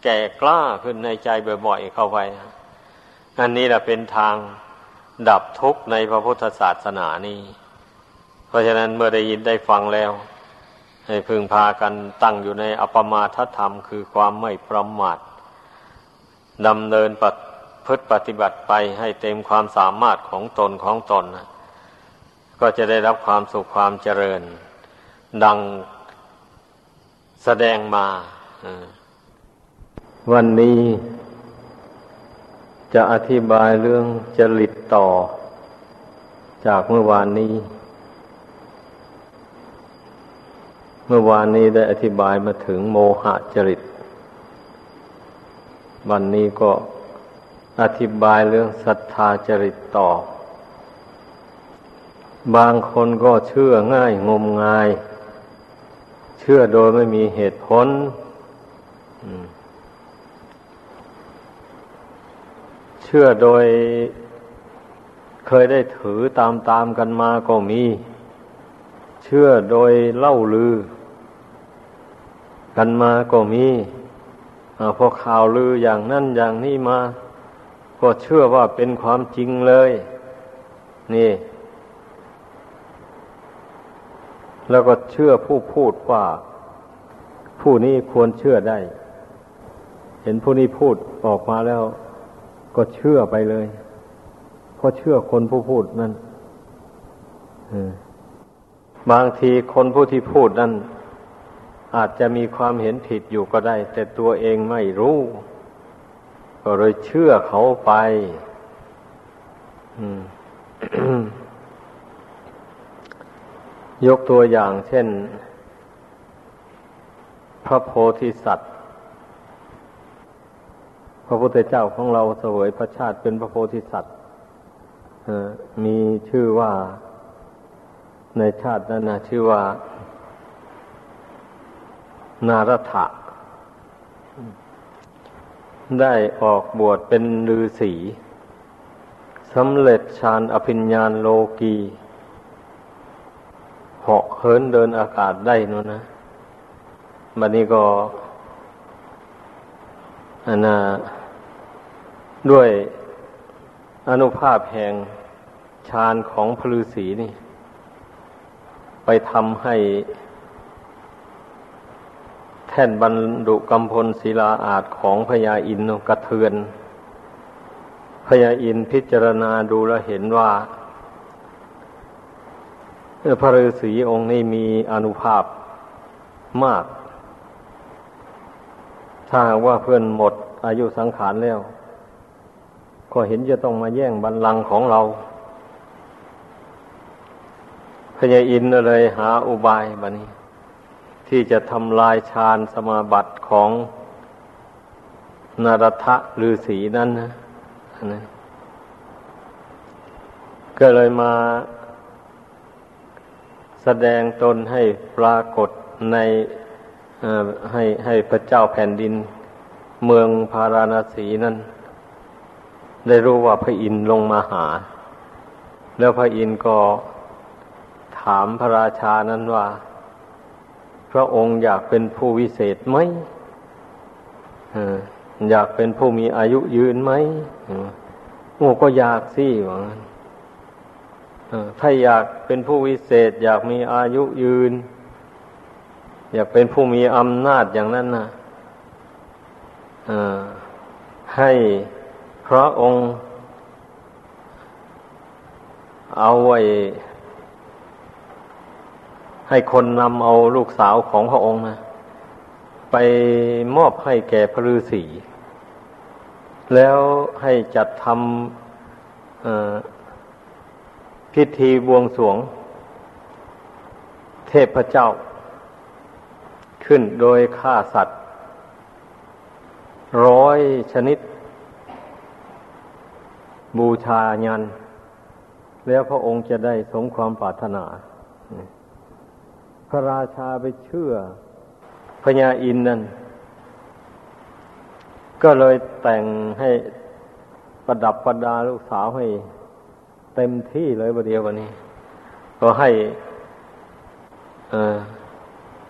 Speaker 1: แก่กล้าขึ้นในใจบ่อยๆเข้าไปอันนี้แหละเป็นทางดับทุกข์ในพระพุทธศาสนานี้เพราะฉะนั้นเมื่อได้ยินได้ฟังแล้ว ให้พึงพากันตั้งอยู่ในอปมาทธรรม คือความไม่ประมาทดำเนินปพฤติปฏิบัติไปให้เต็มความสามารถของตนของตนนะก็จะได้รับความสุขความเจริญ ดัง แสดงมาวันนี้จะอธิบายเรื่องจริตต่อ จากเมื่อวานนี้ เมื่อวานนี้ได้อธิบายมาถึงโมหะจริต วันนี้ก็อธิบายเรื่องศรัทธาจริตต่อ บางคนก็เชื่อง่ายงมงาย เชื่อโดยไม่มีเหตุผลเชื่อโดยเคยได้ถือตามตามกันมาก็มี เชื่อโดยเล่าลือ กันมาก็มีอพอข่าวลืออย่างนั้นอย่างนี้มา ก็เชื่อว่าเป็นความจริงเลย นี่ แล้วก็เชื่อผู้พูดว่า ผู้นี้ควรเชื่อได้ เห็นผู้นี้พูดออกมาแล้ว ก็เชื่อไปเลยเพราะเชื่อคนผู้พูดนั่นบางทีคนผู้ที่พูดนั้น อาจจะมีความเห็นผิดอยู่ก็ได้ แต่ตัวเองไม่รู้ ก็เลยเชื่อเขาไป ยกตัวอย่างเช่น พระโพธิสัตว์ พระพุทธเจ้าของเราเสวยพระชาติเป็นพระโพธิสัตว์มีชื่อว่าในชาตินั้นนะชื่อว่า นารถะได้ออกบวชเป็นฤาษีสำเร็จฌานอภิญญาโลกี เหาะเหินเดินอากาศได้นู่นนะบัดนี้ก็อันนะด้วยอนุภาพแห่งฌานของพลือศีนี่ ไปทำให้แท่นบรรดุกำพลศิลาอาจของพญาอินกระเทือนพญาอินพิจารณาดูแลเห็นว่า พระฤาษีองค์นี้มีอนุภาพมาก ถ้าว่าเพื่อนหมดอายุสังขารแล้ว ก็เห็นจะต้องมาแย่งบัลลังก์ของเราพญาอินเลยหาอุบายบันี้ ที่จะทำลายฌานสมาบัติของนารทะฤาษีนั้นนะนะก็เลยมา แสดงตนให้ปรากฏในให้ให้พระเจ้าแผ่นดิน เมืองพาราณสีนั้น ได้รู้ว่าพระอินทร์ลงมาหา แล้วพระอินทร์ก็ถามพระราชานั้นว่า พระองค์อยากเป็นผู้วิเศษไหมอยากเป็นผู้มีอายุยืนไหมโอ้ก็อยากสิว่างั้น ถ้าอยากเป็นผู้วิเศษ อยากมีอายุยืน อยากเป็นผู้มีอำนาจอย่างนั้นนะให้พระองค์ เอาไว้ให้คนนำเอาลูกสาวของพระองค์นะไปมอบให้แก่พระฤาษีแล้วให้จัดทำ พิธีบวงสวง เทพเจ้า ขึ้นโดยฆ่าสัตว์ ร้อยชนิด บูชายัน แล้วพระองค์จะได้สมความปรารถนา พระราชาไปเชื่อพญาอินนั่นก็เลยแต่งให้ประดับประดาลูกสาวให้ เต็มที่เลยประเดียววันนี้ ก็ให้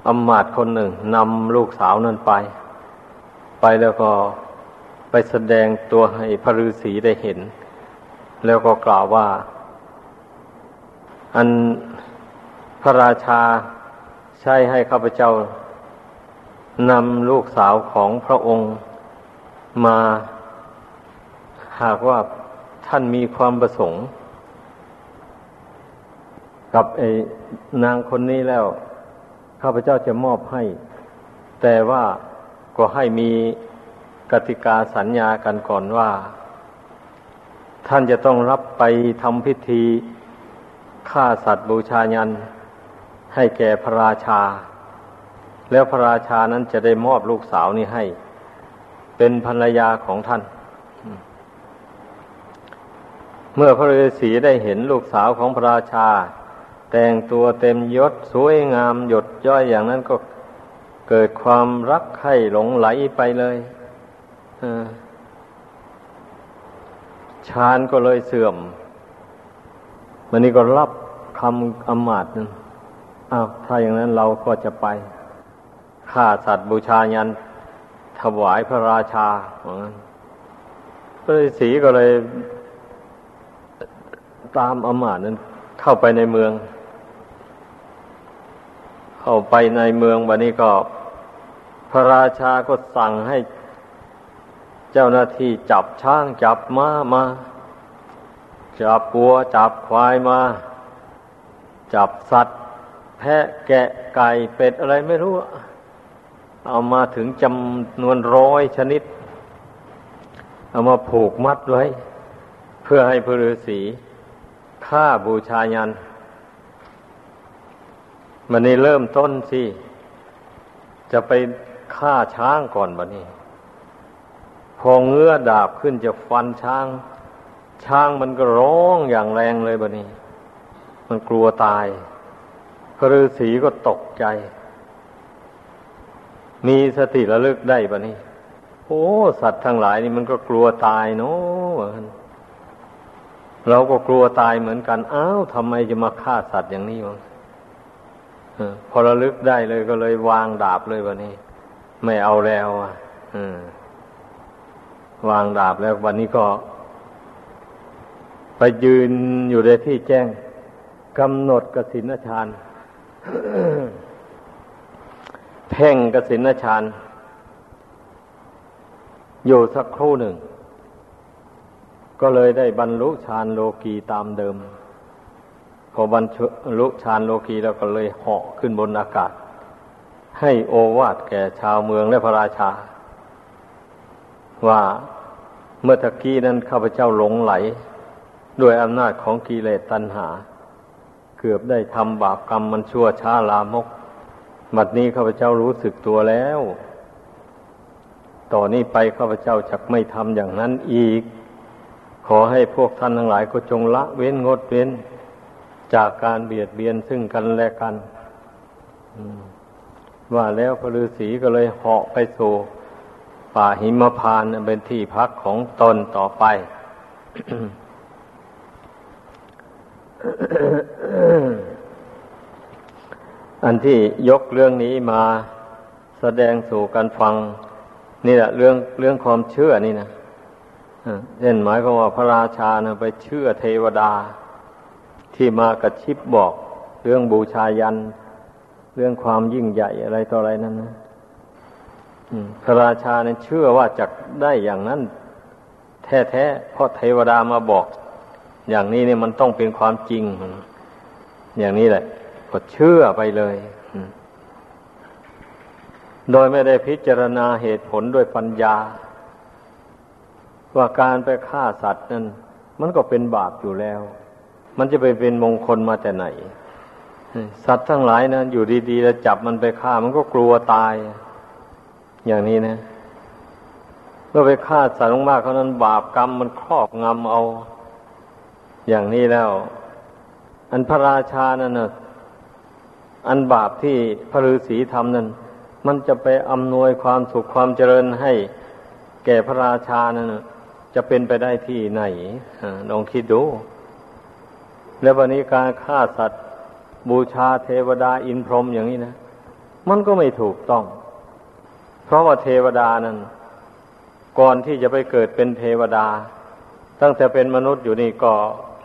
Speaker 1: อำมาตย์คนหนึ่งนำลูกสาวนั้นไป ไปแล้วก็ไปแสดงตัวให้พระฤาษีได้เห็น แล้วก็กล่าวว่า อันพระราชาใช่ให้ข้าพเจ้านำลูกสาวของพระองค์มา หากว่าท่านมีความประสงค์ กับไอ้นางคนนี้แล้ว ข้าพเจ้าจะมอบให้ แต่ว่าก็ให้มีกติกาสัญญากันก่อนว่า ท่านจะต้องรับไปทำพิธีฆ่าสัตว์บูชายัน ให้แก่พระราชา แล้วพระราชานั้นจะได้มอบลูกสาวนี้ให้ เป็นภรรยาของท่าน เมื่อพระฤาษีได้เห็นลูกสาวของพระราชา แต่งตัวเต็มยศสวยงามหยดย้อยอย่างนั้นก็เกิดความรักใคร่หลงไหลไปเลยฌานก็เลยเสื่อม มันนี้ก็รับคำอมาตนั้นอ้าวถ้าอย่างนั้นเราก็จะไปฆ่าสัตว์บูชายัน ถวายพระราชาเหมือนกันพระฤาษีก็เลยตามอมาตนั้นเข้าไปในเมือง เข้าไปในเมืองวันนี้ก็ พระราชาก็สั่งให้เจ้าหน้าที่จับช้างจับม้ามา จับปัวจับควายมา จับสัตว์ แพะแกะไก่เป็ดอะไรไม่รู้ เอามาถึงจำนวนร้อยชนิด เอามาผูกมัดไว้ เพื่อให้พระฤาษีฆ่าบูชายัน มันนี่เริ่มต้นสิจะไปฆ่าช้างก่อนบันนี้พอเงื้อดาบขึ้นจะฟันช้าง ช้างมันก็ร้องอย่างแรงเลยบะนี้มันกลัวตายพระฤาษีก็ตกใจ มีสติระลึกได้บะนี้โอ้สัตว์ทั้งหลายนี่มันก็กลัวตายเนาะเราก็กลัวตายเหมือนกันอ้าวทำไมจะมาฆ่าสัตว์อย่างนี้วะ พอระลึกได้เลยก็เลยวางดาบเลยวันนี้ ไม่เอาแล้วอะวางดาบแล้ววันนี้ก็ ไปยืนอยู่ในที่แจ้งกำหนดกสินชานเพ่งกสินชานอยู่สักครู่หนึ่ง ก็เลยได้บรรลุฌานโลกีตามเดิม พอบรรลุฌานโลกีแล้วก็เลยเหาะขึ้นบนอากาศ ให้โอวาทแก่ชาวเมืองและพระราชา ว่าเมื่อตะกี้นั้นข้าพเจ้าหลงไหล ด้วยอำนาจของกิเลสตัณหา เกือบได้ทำบาปกรรมมันชั่วช้าลามกบัดนี้ข้าพเจ้ารู้สึกตัวแล้ว ต่อนนี้ไปข้าพเจ้าจะไม่ทำอย่างนั้นอีก ขอให้พวกท่านทั้งหลายก็จงละเว้นงดเว้น จากการเบียดเบียนซึ่งกันและกันว่าแล้วพระฤาษีก็เลยเหาะไปสู่ป่าหิมพานเป็นที่พักของตนต่อไป อันที่ยกเรื่องนี้มาแสดงสู่กันฟัง นี่แหละเรื่องเรื่องความเชื่อนี่นะเช่นหมายความว่าพระราชานะไปเชื่อเทวดา ที่มากระชิบบอกเรื่องบูชายัน เรื่องความยิ่งใหญ่อะไรต่ออะไรนั้นนะพระราชาเนี่ยเชื่อว่าจะได้อย่างนั้น แท้ๆเพราะเทวดามาบอก อย่างนี้เนี่ยมันต้องเป็นความจริง อย่างนี้แหละก็เชื่อไปเลยโดยไม่ได้พิจารณาเหตุผลด้วยปัญญา ว่าการไปฆ่าสัตว์นั้น มันก็เป็นบาปอยู่แล้ว มันจะไปเป็นมงคลมาแต่ไหน สัตว์ทั้งหลายนะอยู่ดีๆแล้วจับมันไปฆ่า มันก็กลัวตาย อย่างนี้นะ เมื่อไปฆ่าสัตว์มากเขานั้นบาปกรรมมันครอบงำเอา อย่างนี้แล้ว อันพระราชานั่นนะอันบาปที่พระฤาษีทำนั้นมันจะไปอำนวยความสุขความเจริญให้แก่พระราชานั่นจะเป็นไปได้ที่ไหนลองคิดดู แล้ววันนี้การฆ่าสัตว์ บูชาเทวดาอินพรหมอย่างนี้นะ มันก็ไม่ถูกต้อง เพราะว่าเทวดานั้น ก่อนที่จะไปเกิดเป็นเทวดา ตั้งแต่เป็นมนุษย์อยู่นี่ก็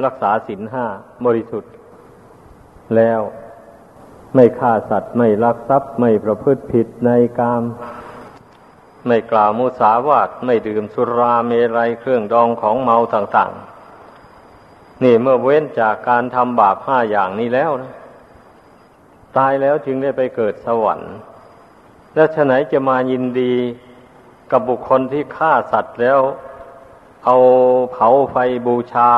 Speaker 1: รักษาศีลห้าบริสุทธิ์ แล้วไม่ฆ่าสัตว์ไม่ลักทรัพย์ไม่ประพฤติผิดในกาม ไม่กล่าวมุสาวาทไม่ดื่มสุราเมรัยเครื่องดองของเมาต่าง ๆ นี่เมื่อเว้นจากการทำบาปห้าอย่างนี้แล้วนะตายแล้วจึงได้ไปเกิดสวรรค์ แล้วฉะไหนจะมายินดีกับบุคคลที่ฆ่าสัตว์แล้ว เอาเผาไฟบูชา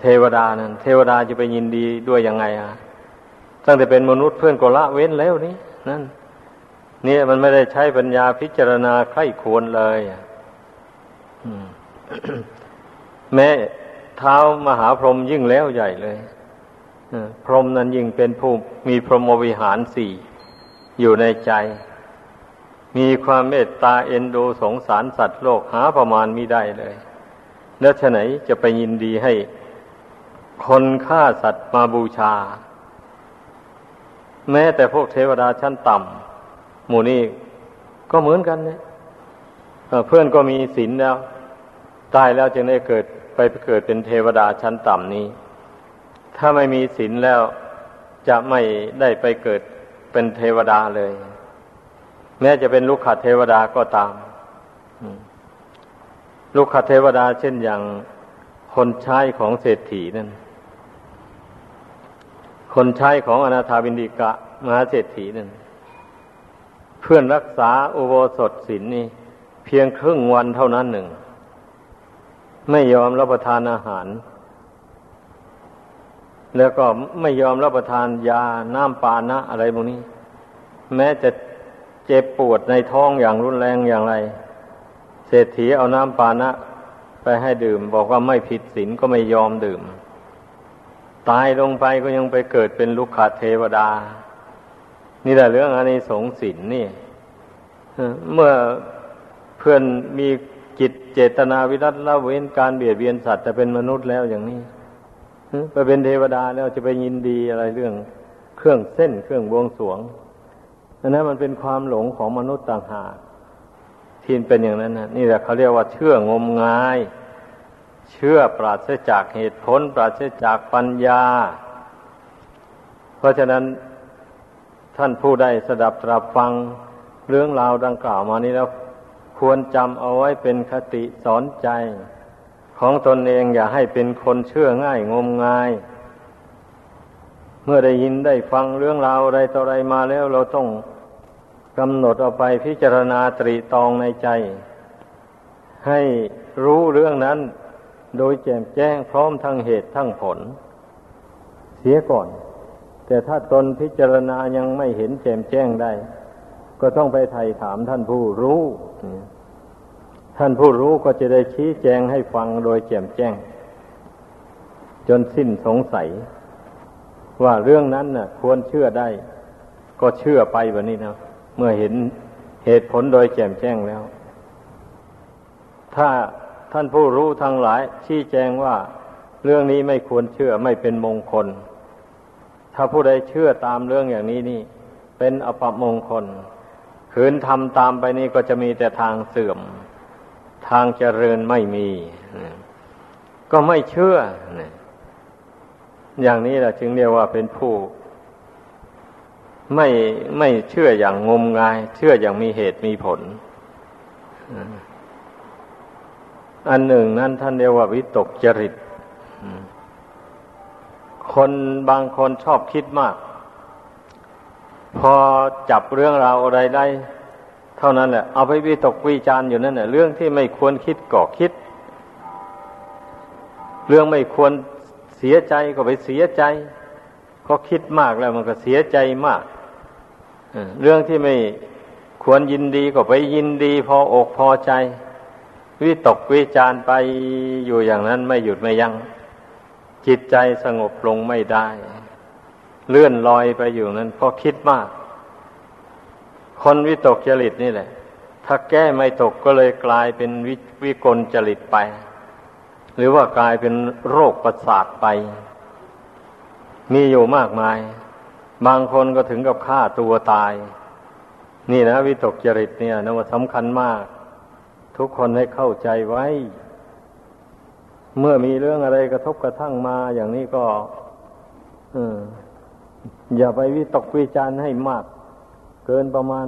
Speaker 1: เทวดานั้นเทวดาจะไปยินดีด้วยยังไงอะตั้งแต่เป็นมนุษย์เพื่อนก็ละเว้นแล้วนี่นั่นเนี่ยมันไม่ได้ใช้ปัญญาพิจารณาใคร่ควรเลยแม้ เท้ามหาพรหมยิ่งแล้วใหญ่เลยพรหมนั้นยิ่งเป็นผู้มีพรหมวิหารสี่อยู่ในใจ มีความเมตตาเอ็นดูสงสารสัตว์โลกหาประมาณมิได้เลย แล้วฉะไหนจะไปยินดีให้คนฆ่าสัตว์มาบูชา แม้แต่พวกเทวดาชั้นต่ำหมู่นี้ก็เหมือนกันเนี่ยเพื่อนก็มีศีลแล้ว ตายแล้วจึงได้เกิด ไปเกิดเป็นเทวดาชั้นต่ำนี้ ถ้าไม่มีศีลแล้วจะไม่ได้ไปเกิดเป็นเทวดาเลย แม้จะเป็นลูกขเทวดาก็ตาม ลูกขเทวดาเช่นอย่างคนใช้ของเศรษฐีนั่น คนใช้ของอนาถาบินดิกะมหาเศรษฐีนั่น เพื่อนรักษาอุโบสถศีลนนี่ เพียงครึ่งวันเท่านั้นหนึ่ง ไม่ยอมรับประทานอาหาร แล้วก็ไม่ยอมรับประทานยาน้ำปานะอะไรพวกนี้ แม้จะเจ็บปวดในท้องอย่างรุนแรงอย่างไร เศรษฐีเอาน้ำปานะไปให้ดื่ม บอกว่าไม่ผิดศีลก็ไม่ยอมดื่ม ตายลงไปก็ยังไปเกิดเป็นลูกขาเทวดา นี่แหละเรื่องอันนี้สงศีลนี่เมื่อเพื่อนมี จิตเจตนาวิรัตละเว้นการเบียดเบียนสัตว์แต่เป็นมนุษย์แล้วอย่างนี้ไปเป็นเทวดาแล้วจะไปยินดีอะไรเรื่อง เครื่องเส้นเครื่องบวงสวงอันนั้นมันเป็นความหลงของมนุษย์ต่างหากที่เป็นอย่างนั้นนะนี่แหละเขาเรียกว่าเชื่องมงาย เชื่อปราศจากเหตุผล ปราศจากปัญญา เพราะฉะนั้นท่านผู้ใดสดับตรับฟังเรื่องราวดังกล่าวมานี้แล้ว ควรจำเอาไว้เป็นคติสอนใจ ของตนเองอย่าให้เป็นคนเชื่อง่ายงมงาย เมื่อได้ยินได้ฟังเรื่องราวอะไรต่ออะไรมาแล้วเราต้องกำหนดเอาไปพิจารณาตรีตองในใจ ให้รู้เรื่องนั้นโดยแจ่มแจ้งพร้อมทั้งเหตุทั้งผล เสียก่อน แต่ถ้าตนพิจารณายังไม่เห็นแจ่มแจ้งได้ ก็ต้องไปไถ่ถามท่านผู้รู้ ท่านผู้รู้ก็จะได้ชี้แจงให้ฟังโดยแจ่มแจ้ง จนสิ้นสงสัย ว่าเรื่องนั้นน่ะ ควรเชื่อได้ ก็เชื่อไปแบบนี้นะเมื่อเห็นเหตุผลโดยแจ่มแจ้งแล้ว ถ้าท่านผู้รู้ทั้งหลาย ชี้แจงว่า เรื่องนี้ไม่ควรเชื่อไม่เป็นมงคล ถ้าผู้ใดเชื่อตามเรื่องอย่างนี้นี่ เป็นอปมงคล ขืนทำตามไปนี่ก็จะมีแต่ทางเสื่อม ทางเจริญไม่มี ก็ไม่เชื่อ อย่างนี้แหละจึงเรียกว่าเป็นผู้ ไม่ไม่เชื่ออย่างงมงาย เชื่ออย่างมีเหตุมีผล อันหนึ่งนั้นท่านเรียกว่าวิตกจริต คนบางคนชอบคิดมาก พอจับเรื่องราวอะไรได้ เท่านั้นแหละเอาไปวิตกวิจาร์อยู่นั่นแหละเรื่องที่ไม่ควรคิดก็คิด เรื่องไม่ควรเสียใจก็ไปเสียใจ ก็คิดมากแล้วมันก็เสียใจมากเรื่องที่ไม่ควรยินดีก็ไปยินดี พออกพอใจ วิตกวิจารไปอยู่อย่างนั้นไม่หยุดไม่ยัง้งจิตใจสงบลงไม่ได้ เลื่อนลอยไปอยู่นั้นเพราะคิดมาก คนวิตกจริตนี่แหละ ถ้าแก้ไม่ตกก็เลยกลายเป็นวิวกลจริตไป หรือว่ากลายเป็นโรคประสาทไป มีอยู่มากมาย บางคนก็ถึงกับฆ่าตัวตาย นี่นะวิตกจริตเนี่ยนะว่าสำคัญมาก ทุกคนให้เข้าใจไว้ เมื่อมีเรื่องอะไรกระทบกระทั่งมาอย่างนี้ก็ อ อย่าไปวิตกวิจารณ์ให้มาก เกินประมาณ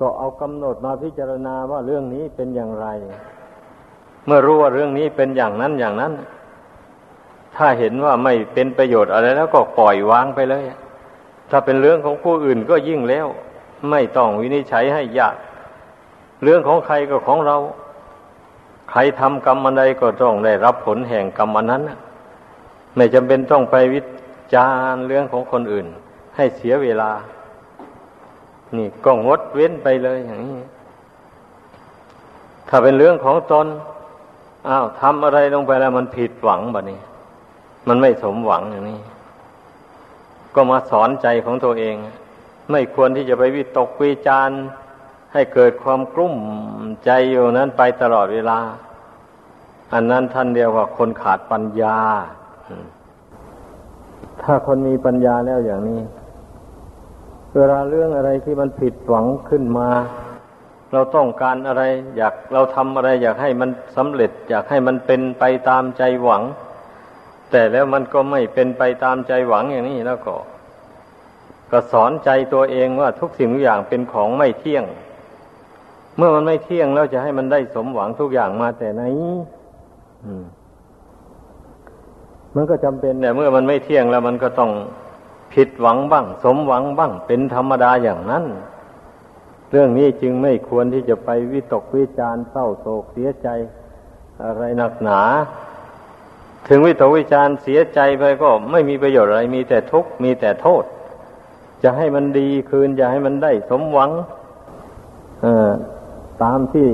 Speaker 1: ก็เอากำหนดมาพิจารณาว่าเรื่องนี้เป็นอย่างไร เมื่อรู้ว่าเรื่องนี้เป็นอย่างนั้นอย่างนั้น ถ้าเห็นว่าไม่เป็นประโยชน์อะไรแล้วก็ปล่อยวางไปเลย ถ้าเป็นเรื่องของผู้อื่นก็ยิ่งแล้ว ไม่ต้องวินิจฉัยให้ยาก เรื่องของใครก็ของเรา ใครทำกรรมอะไรก็ต้องได้รับผลแห่งกรรมนั้น ไม่จำเป็นต้องไปวิ จารเรื่องของคนอื่น ให้เสียเวลา นี่ก็งดเว้นไปเลยอย่างนี้ ถ้าเป็นเรื่องของตนอ้าวทำอะไรลงไปแล้วมันผิดหวังแบบนี้ มันไม่สมหวังอย่างนี้ ก็มาสอนใจของตัวเอง ไม่ควรที่จะไปวิตกวิจารให้เกิดความกลุ้มใจอยู่นั้นไปตลอดเวลา อันนั้นท่านเดียวว่าคนขาดปัญญา ถ้าคนมีปัญญาแล้วอย่างนี้ เวลาเรื่องอะไรที่มันผิดหวังขึ้นมา เราต้องการอะไร อยากเราทำอะไร อยากให้มันสำเร็จ อยากให้มันเป็นไปตามใจหวัง แต่แล้วมันก็ไม่เป็นไปตามใจหวังอย่างนี้แล้วก็ก็สอนใจตัวเองว่าทุกสิ่งทุกอย่างเป็นของไม่เที่ยง เมื่อมันไม่เที่ยงแล้วจะให้มันได้สมหวังทุกอย่างมาแต่ไหนมั มันก็จำเป็นแต่เมื่อมันไม่เที่ยงแล้วมันก็ต้องผิดหวังบ้าง สมหวังบ้าง เป็นธรรมดาอย่างนั้น เรื่องนี้จึงไม่ควรที่จะไปวิตกวิจารเศร้าโศกเสียใจ อะไรหนักหนา ถึงวิตกวิจารเสียใจไปก็ไม่มีประโยชน์อะไร มีแต่ทุกข์มีแต่โทษ จะให้มันดีคืนจะให้มันได้สมหวังตามที่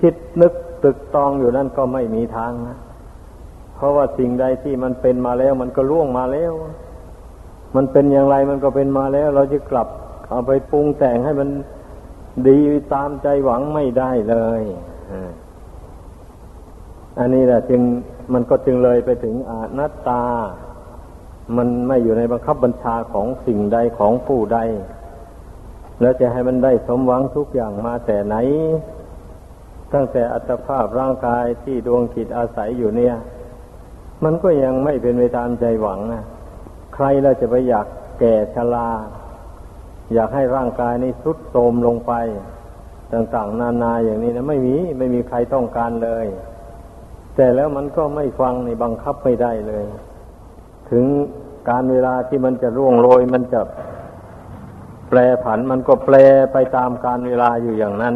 Speaker 1: คิดนึกตึกตองอยู่นั่นก็ไม่มีทางนะ เพราะว่าสิ่งใดที่มันเป็นมาแล้ว มันก็ล่วงมาแล้ว มันเป็นอย่างไรมันก็เป็นมาแล้ว เราจะกลับเอาไปปรุงแต่งให้มันดีตามใจหวังไม่ได้เลยอันนี้แหละจึงมันก็จึงเลยไปถึงอนัตตา มันไม่อยู่ในบังคับบัญชาของสิ่งใดของผู้ใด แล้วจะให้มันได้สมหวังทุกอย่างมาแต่ไหน ตั้งแต่อัตภาพร่างกายที่ดวงจิตอาศัยอยู่เนี่ย มันก็ยังไม่เป็นไปตามใจหวังนะใครเราจะไปอยากแก่ชราอยากให้ร่างกายนี้ทรุดโทรมลงไป ต่างๆ นานาอย่างนี้นะไม่มีไม่มีใครต้องการเลย แต่แล้วมันก็ไม่ฟังในบังคับไม่ได้เลย ถึงการเวลาที่มันจะร่วงโรยมันจะแปรผันมันก็แปรไปตามการเวลาอยู่อย่างนั้น